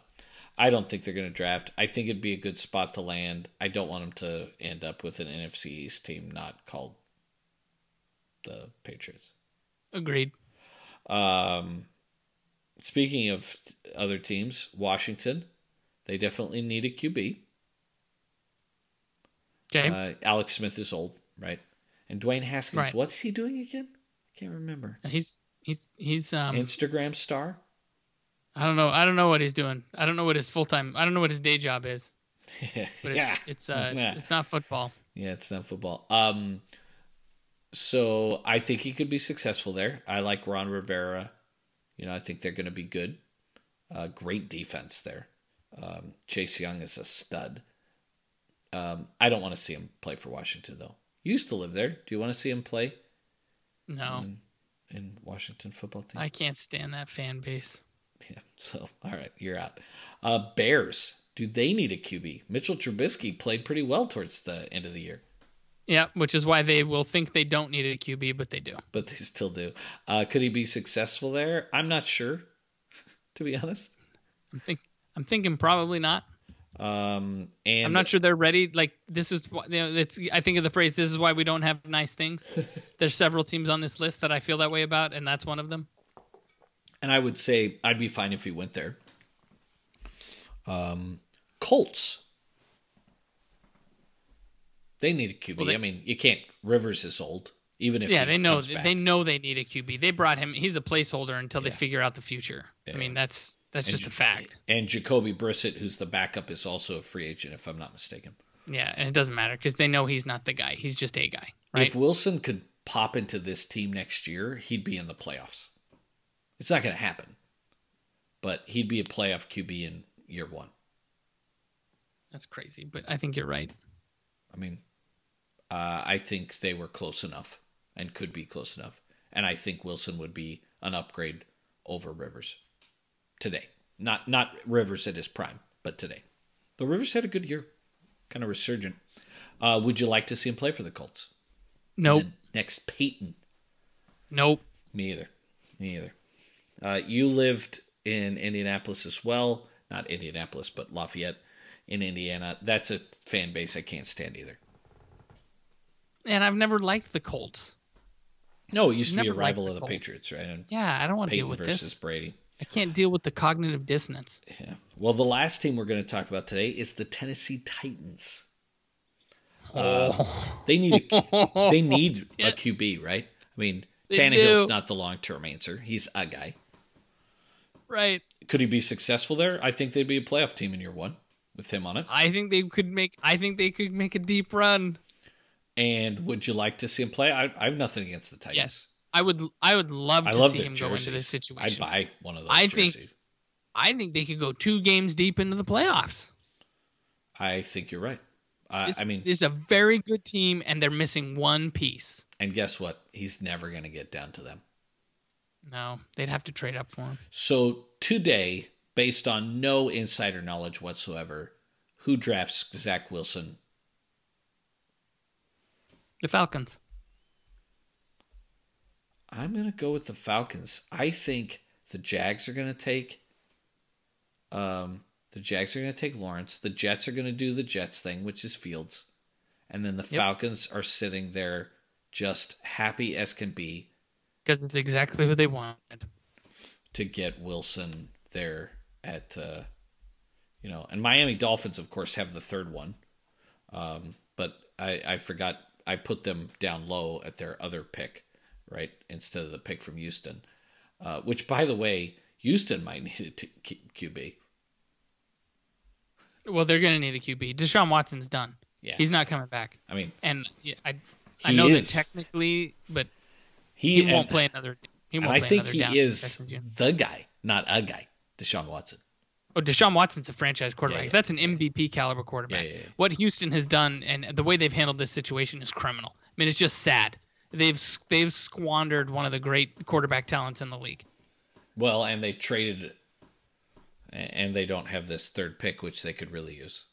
S1: I don't think they're going to draft. I think it'd be a good spot to land. I don't want them to end up with an NFC East team not called the Patriots.
S2: Agreed.
S1: Um, speaking of other teams, Washington, they definitely need a QB.
S2: Okay.
S1: Uh, Alex Smith is old, right? And Dwayne Haskins,
S2: Right.
S1: what's he doing again? I can't remember.
S2: he's he's he's um.
S1: Instagram star.
S2: I don't know. I don't know what he's doing. I don't know what his full time. I don't know what his day job is. But
S1: yeah,
S2: it's it's uh
S1: Yeah.
S2: it's, it's not football.
S1: yeah, it's not football. Um, so I think he could be successful there. I like Ron Rivera. You know, I think they're going to be good. Uh, great defense there. Um, Chase Young is a stud. Um, I don't want to see him play for Washington though. You used to live there. Do you want to see him play
S2: No,
S1: in, in Washington football team?
S2: I can't stand that fan base.
S1: Yeah. So, all right, you're out. Uh, Bears. Do they need a QB? Mitchell Trubisky played pretty well towards the end of the year,
S2: Yeah, which is why they will think they don't need a QB, but they do.
S1: but they still do. Uh, could he be successful there? I'm not sure, to be honest.
S2: I'm think I'm thinking probably not.
S1: Um, and
S2: I'm not sure they're ready. Like this is you know, it's. I think of the phrase "This is why we don't have nice things." There's several teams on this list that I feel that way about, and that's one of them.
S1: And I would say I'd be fine if he went there. Um, Colts. They need a QB.
S2: Well, they-
S1: I mean, you can't. Rivers is old. Even if
S2: yeah,
S1: he
S2: they know they know they need a QB. They brought him. He's a placeholder until they figure out the future.
S1: Yeah.
S2: I mean, that's that's
S1: And
S2: just a fact.
S1: And Jacoby Brissett, who's the backup, is also a free agent, if I'm not mistaken.
S2: Yeah, and it doesn't matter because they know he's not the guy. He's just a guy, right?
S1: If Wilson could pop into this team next year, he'd be in the playoffs. It's not going to happen, but he'd be a playoff QB in year one.
S2: that's crazy, but I think you're right.
S1: I mean, uh, I think they were close enough and could be close enough. And I think Wilson would be an upgrade over Rivers today. Not not Rivers at his prime, but today. But Rivers had a good year, kind of resurgent. Uh, would you like to see him play for the Colts?
S2: Nope,
S1: The next Peyton.
S2: nope.
S1: Me either. Me either. Uh, you lived in Indianapolis as well. Not Indianapolis, but Lafayette in Indiana. That's a fan base I can't stand either.
S2: And I've never liked the Colts.
S1: No, it used to be a rival
S2: the
S1: of the
S2: Colts.
S1: Patriots, right? And
S2: Yeah, I don't want to deal
S1: Peyton
S2: with
S1: versus
S2: this.
S1: Brady.
S2: I can't deal with the cognitive dissonance.
S1: Yeah. Well, the last team we're going to talk about today is the Tennessee Titans. Uh, they need a, they need
S2: Yeah.
S1: a QB, right? I mean,
S2: They
S1: Tannehill's
S2: do.
S1: not the long term answer. He's a guy.
S2: Right.
S1: Could he be successful there? I think they'd be a playoff team in year one with him on it.
S2: I think they could make. I think they could make a deep run.
S1: And would you like to see him play? I, I have nothing against the Titans.
S2: Yes, I would. I would love
S1: I
S2: to
S1: love
S2: see him go into this situation.
S1: I'd buy one of those
S2: I think-
S1: jerseys.
S2: I think they could go two games deep into the playoffs.
S1: I think you're right. Uh, I mean,
S2: is a very good team, and they're missing one piece.
S1: and guess what? He's never going to get down to them.
S2: No, they'd have to trade up for him.
S1: So today, based on no insider knowledge whatsoever, who drafts Zach Wilson?
S2: The Falcons.
S1: I'm going to go with the Falcons. I think the Jags are going to take. Um, the Jags are going to take Lawrence. The Jets are going to do the Jets thing, which is Fields, and then the
S2: Yep.
S1: Falcons are sitting there just happy as can be
S2: Because it's exactly who they wanted.
S1: to get Wilson there at, uh, you know, and Miami Dolphins, of course, have the third one. Um, but I, I forgot, I put them down low at their other pick, right? Instead of the pick from Houston, uh, which, by the way, Houston might need a t- QB.
S2: Well, they're going to need a QB. Deshaun Watson's done.
S1: Yeah.
S2: He's not coming back.
S1: I mean,
S2: And yeah, I, I know
S1: is.
S2: that technically, but
S1: he,
S2: he, won't
S1: and-
S2: play another. He won't
S1: I
S2: play
S1: think
S2: another
S1: he is the guy, not a guy, Deshaun Watson.
S2: Oh, Deshaun Watson's a franchise quarterback.
S1: yeah.
S2: That's an MVP caliber quarterback.
S1: Yeah, yeah, yeah.
S2: What Houston has done and the way they've handled this situation is criminal. I mean, it's just sad. They've they've squandered one of the great quarterback talents in the league.
S1: Well, and they traded, and they don't have this third pick, which they could really use.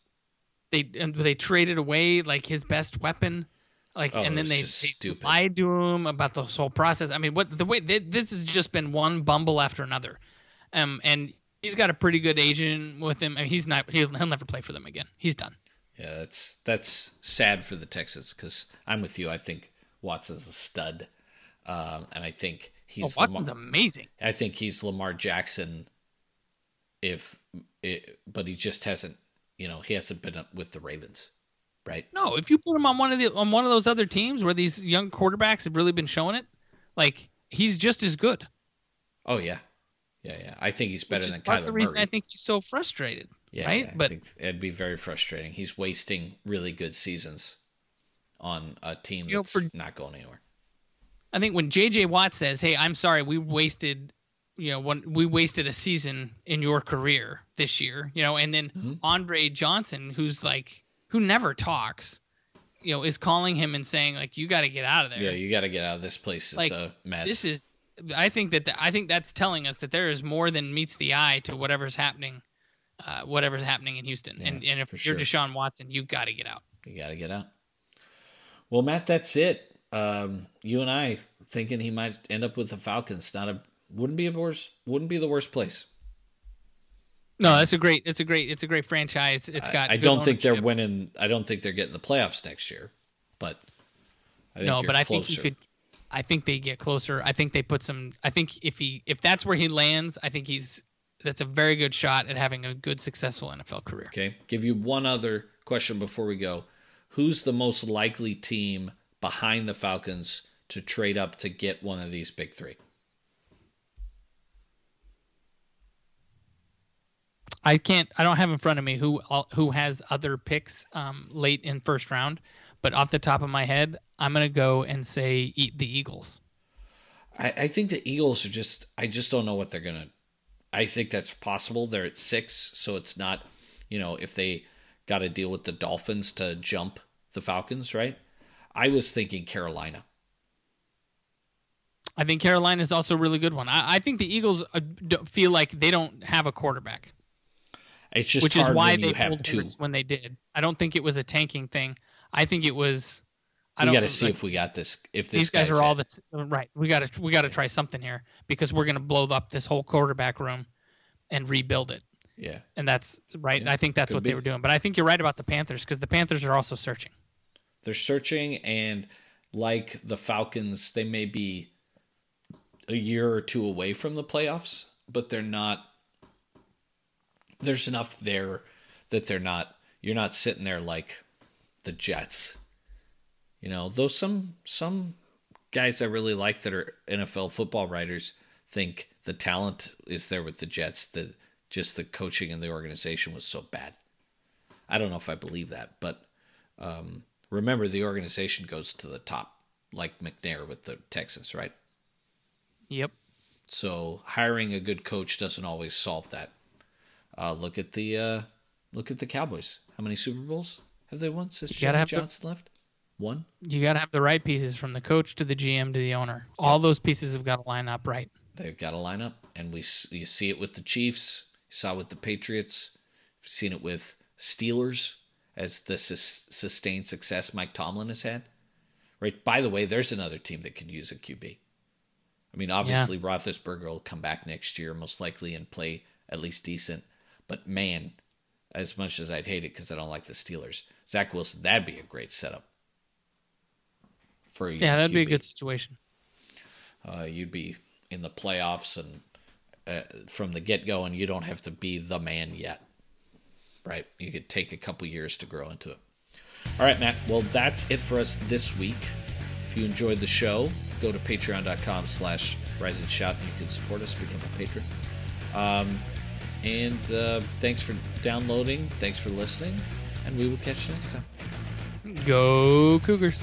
S2: They and they traded away like his best weapon, like,
S1: Oh,
S2: and then they, they
S1: stupid.
S2: lied to him about this whole process. I mean, what the way they, this has just been one bumble after another, um, and he's got a pretty good agent with him. I mean, he's not he'll, he'll never play for them again. He's done.
S1: Yeah, that's that's sad for the Texans because I'm with you. I think Watson's a stud, um, and I think he's Oh,
S2: Watson's
S1: Lamar,
S2: amazing.
S1: I think he's Lamar Jackson. If, it, but he just hasn't, you know, he hasn't been up with the Ravens, right?
S2: No, if you put him on one of the on one of those other teams where these young quarterbacks have really been showing it, like he's just as good.
S1: Oh yeah, yeah, yeah. I think he's better than
S2: part of
S1: Kyler
S2: the reason
S1: Murray.
S2: I think he's so frustrated.
S1: yeah,
S2: right?
S1: yeah, I
S2: But-
S1: think it'd be very frustrating. He's wasting really good seasons on a team
S2: You know,
S1: that's
S2: for-
S1: not going anywhere.
S2: I think when J.J. Watt says, "Hey, I'm sorry, we wasted, you know, when we wasted a season in your career this year," you know, and then
S1: Mhm.
S2: Andre Johnson, who's like, who never talks, you know, is calling him and saying like, "You got to get out of there."
S1: Yeah, you got to get out of this place. It's
S2: Like,
S1: a mess.
S2: this is, I think that I think that's telling us that there is more than meets the eye to whatever's happening, uh, whatever's happening in Houston.
S1: Yeah,
S2: and and if you're
S1: sure.
S2: Deshaun Watson, you got to get out.
S1: You got to get out. Well, Matt, that's it. Um, you and I thinking he might end up with the Falcons. Not a wouldn't be a worst wouldn't be the worst place.
S2: No, that's a great. It's a great. It's a great franchise. It's got.
S1: I, I don't think they're winning. I don't think they're getting the playoffs next year. But I think
S2: no, but I
S1: closer.
S2: think you could. I think they get closer. I think they put some. I think if he if that's where he lands, I think he's that's a very good shot at having a good successful NFL career.
S1: Okay. Give you one other question before we go. Who's the most likely team behind the Falcons to trade up to get one of these big three?
S2: I can't. I don't have in front of me who who has other picks um, late in first round, but off the top of my head, I'm gonna go and say eat the Eagles.
S1: I, I think the Eagles are just. I just don't know what they're gonna. I think that's possible. They're at six, so it's not. You know, if they got to deal with the Dolphins to jump the Falcons, right? I was thinking Carolina.
S2: I think Carolina is also a really good one. I, I think the Eagles uh, feel like they don't have a quarterback.
S1: It's just
S2: which is why
S1: when
S2: they
S1: have two.
S2: When they did. I don't think it was a tanking thing. I think it was. I
S1: We got to see
S2: like,
S1: if we got this. If this
S2: these guys are all this right. We got to we got to try something here because we're going to blow up this whole quarterback room and rebuild it.
S1: Yeah,
S2: And that's right.
S1: Yeah,
S2: I think that's what
S1: be.
S2: they were doing. But I think you're right about the Panthers because the Panthers are also searching.
S1: they're searching, and like the Falcons, they may be a year or two away from the playoffs, but they're not. There's enough there that they're not. You're not sitting there like the Jets. You know, though some some guys I really like that are NFL football writers think the talent is there with the Jets. The just the coaching and the organization was so bad. I don't know if I believe that, but um, remember the organization goes to the top, like McNair with the Texans, right?
S2: Yep.
S1: So hiring a good coach doesn't always solve that. Uh, look at the uh, look at the Cowboys. How many Super Bowls have they won since Johnny Johnson the, left? One.
S2: You got to have the right pieces from the coach to the GM to the owner. All those pieces have got to line up right.
S1: They've got to line up, and we you see it with the Chiefs. You saw it with the Patriots. You've seen it with Steelers as the sustained success Mike Tomlin has had. Right. By the way, there's another team that could use a QB. I mean, obviously, yeah. Roethlisberger will come back next year, most likely, and play at least decent. But man, as much as I'd hate it because I don't like the Steelers, Zach Wilson, that'd be a great setup
S2: for a yeah, that'd QB. be a good situation.
S1: Uh, you'd be in the playoffs and uh, from the get go, and you don't have to be the man yet, right? You could take a couple years to grow into it. All right, Matt. Well, that's it for us this week. If you enjoyed the show, go to patreon.com slash rise and shout and you can support us, become a patron. Um, and uh, thanks for downloading. Thanks for listening. And we will catch you next time.
S2: Go Cougars.